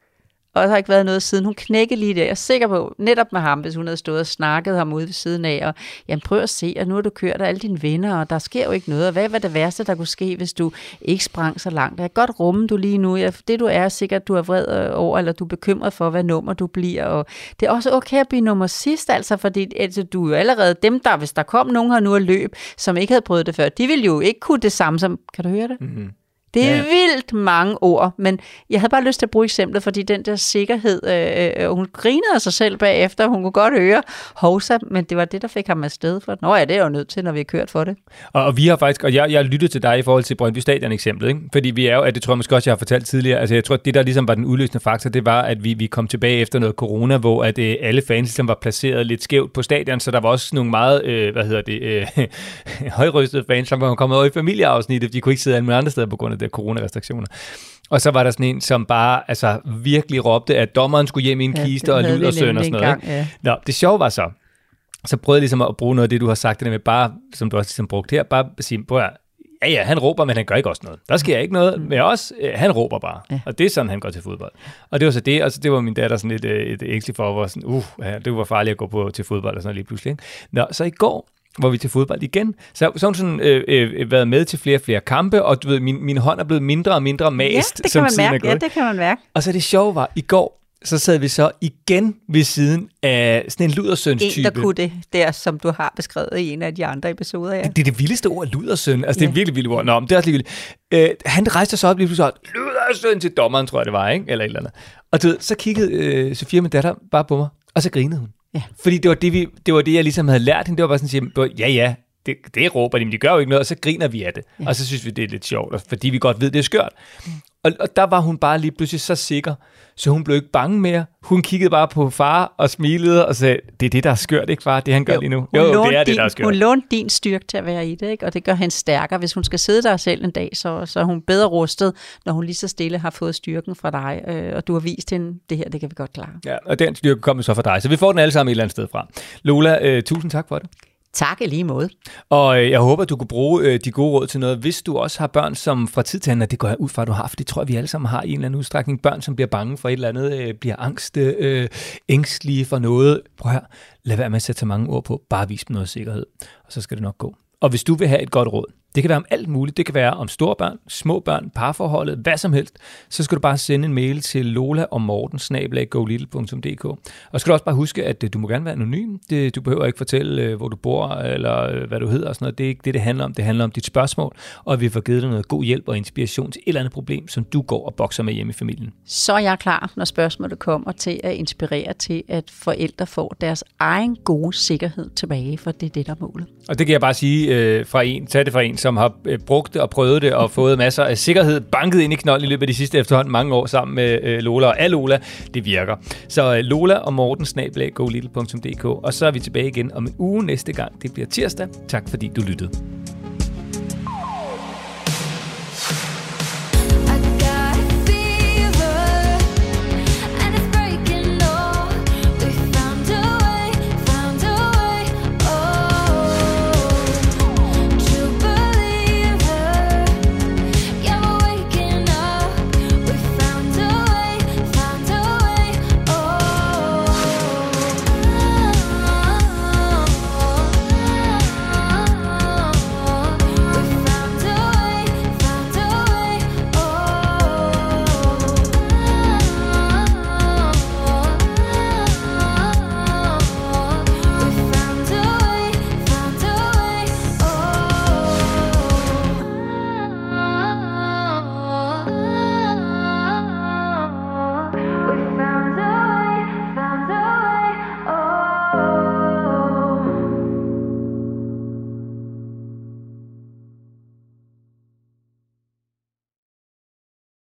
Og der har ikke været noget siden. Hun knækkede lige der. Jeg er sikker på, netop med ham, hvis hun havde stået og snakket ham ude ved siden af, og jamen prøv at se, og nu har du kørt af alle dine venner, og der sker jo ikke noget. Og hvad var det værste, der kunne ske, hvis du ikke sprang så langt? Jeg kan godt rumme du lige nu. Det du er er sikkert, du er vred over, eller du er bekymret for, hvad nummer du bliver. Og det er også okay at blive nummer sidst, altså, fordi altså, du er jo allerede dem, der, hvis der kom nogen her nu og løb, som ikke havde prøvet det før, de ville jo ikke kunne det samme som, kan du høre det? Mm-hmm. Det er Ja, vildt mange ord, men jeg havde bare lyst til at bruge eksemplet, fordi den der sikkerhed, øh, øh, hun grinede af sig selv bagefter, hun kunne godt høre hovsa, men det var det, der fik ham afsted for. Nå ja, det er jo nødt til, når vi har kørt for det. Og, og vi har faktisk, og jeg, jeg lyttede til dig i forhold til Brøndby Stadion eksemplet, ikke? fordi vi er jo, at det tror jeg måske også, jeg har fortalt tidligere, altså jeg tror, at det der ligesom var den udløsende faktor, det var, at vi, vi kom tilbage efter noget corona, hvor at øh, alle fans ligesom var placeret lidt skævt på stadion, så der var også nogle meget, øh, hvad hedder det, øh, højrystede fans, som var kommet over i familieafsnittet, de kunne ikke sidde alle andre steder på grund af de coronarestriktioner. Og så var der sådan en, som bare altså, virkelig råbte, at dommeren skulle hjem i en Ja, kiste og vi og søn og sådan noget. Ikke? ja. Nå, det sjove var så, så prøvede jeg ligesom at bruge noget af det, du har sagt, det der med bare, som du også ligesom brugt her, bare at sige, prøv at, ja ja, han råber, men han gør ikke også noget. Der sker ikke noget med os, øh, han råber bare. Ja. Og det er sådan, han går til fodbold. Og det var så det, og så det var min datter sådan lidt øh, et ængstelig for, hvor sådan, uh, det var farligt at gå på, til fodbold og sådan noget lige pludselig. Ikke? Nå, så i går, hvor vi til fodbold igen, så, så har hun sådan øh, øh, været med til flere og flere kampe, og du ved, min, min hånd er blevet mindre og mindre mast, ja, det kan som man tiden er mærke. gået. Ja, det kan man mærke. Og så det sjove var, i går, så sad vi så igen ved siden af sådan en ludersøns En, der kunne det der, som du har beskrevet i en af de andre episoder. Ja. Det, det er det vildeste ord, ludersøn. Altså, det er virkelig vildt ord. Nå, men det er også ligegyldigt. Øh, han rejste sig op lige pludselig og ludersøn til dommeren, tror jeg det var, ikke? Eller et eller andet. Og du ved, så kiggede øh, Sofia, min datter, bare på mig, og så grinede hun. Ja. Fordi det var det, vi, det var det, jeg ligesom havde lært hende. Det var bare sådan at sige, ja, ja, det, det råber de, men de gør jo ikke noget, og så griner vi af det. Ja. Og så synes vi, det er lidt sjovt, fordi vi godt ved, det er skørt. Og, og der var hun bare lige pludselig så sikker, så hun blev ikke bange mere. Hun kiggede bare på far og smilede og sagde, det er det, der er skørt, ikke far? Det han gør jo, lige nu. Jo, lånte det er det, din, der er skørt. Hun lånte din styrke til at være i det, ikke? og det gør hende stærkere. Hvis hun skal sidde der selv en dag, så, så er hun bedre rustet, når hun lige så stille har fået styrken fra dig, øh, og du har vist hende, det her, det kan vi godt klare. Ja, og den styrke kommer så fra dig. Så vi får den alle sammen et eller andet sted fra. Lola, øh, tusind tak for det. Tak i lige måde. Og øh, jeg håber, du kunne bruge øh, de gode råd til noget. Hvis du også har børn, som fra tid til anden, og det går jeg ud fra, at du har, for det tror jeg, vi alle sammen har i en eller anden udstrækning, børn, som bliver bange for et eller andet, øh, bliver angste, øh, ængstlige for noget. Prøv her, lad være med at sætte så mange ord på. Bare vis dem noget sikkerhed, og så skal det nok gå. Og hvis du vil have et godt råd, det kan være om alt muligt. Det kan være om store børn, små børn, parforholdet, hvad som helst. Så skal du bare sende en mail til lola og morten Og skal du også bare huske, at øh, du må gerne være anonym. Du behøver ikke fortælle, øh, hvor du bor, eller øh, hvad du hedder og sådan noget. Det er ikke det, det handler om. Det handler om dit spørgsmål, og at vi får givet dig noget god hjælp og inspiration til et eller andet problem, som du går og bokser med hjemme i familien. Så er jeg klar, når spørgsmålet kommer til at inspirere til, at forældre får deres egen gode sikkerhed tilbage, for det er det, der er målet. Og det kan jeg bare sige øh, fra en, tag det fra en, som har øh, brugt det og prøvet det og fået masser af sikkerhed banket ind i knold i løbet af de sidste efterhånden mange år sammen med øh, Lola og af Lola. Det virker. Så øh, Lola og Morten snablag golittle.dk og så er vi tilbage igen om en uge næste gang. Det bliver tirsdag. Tak fordi du lyttede.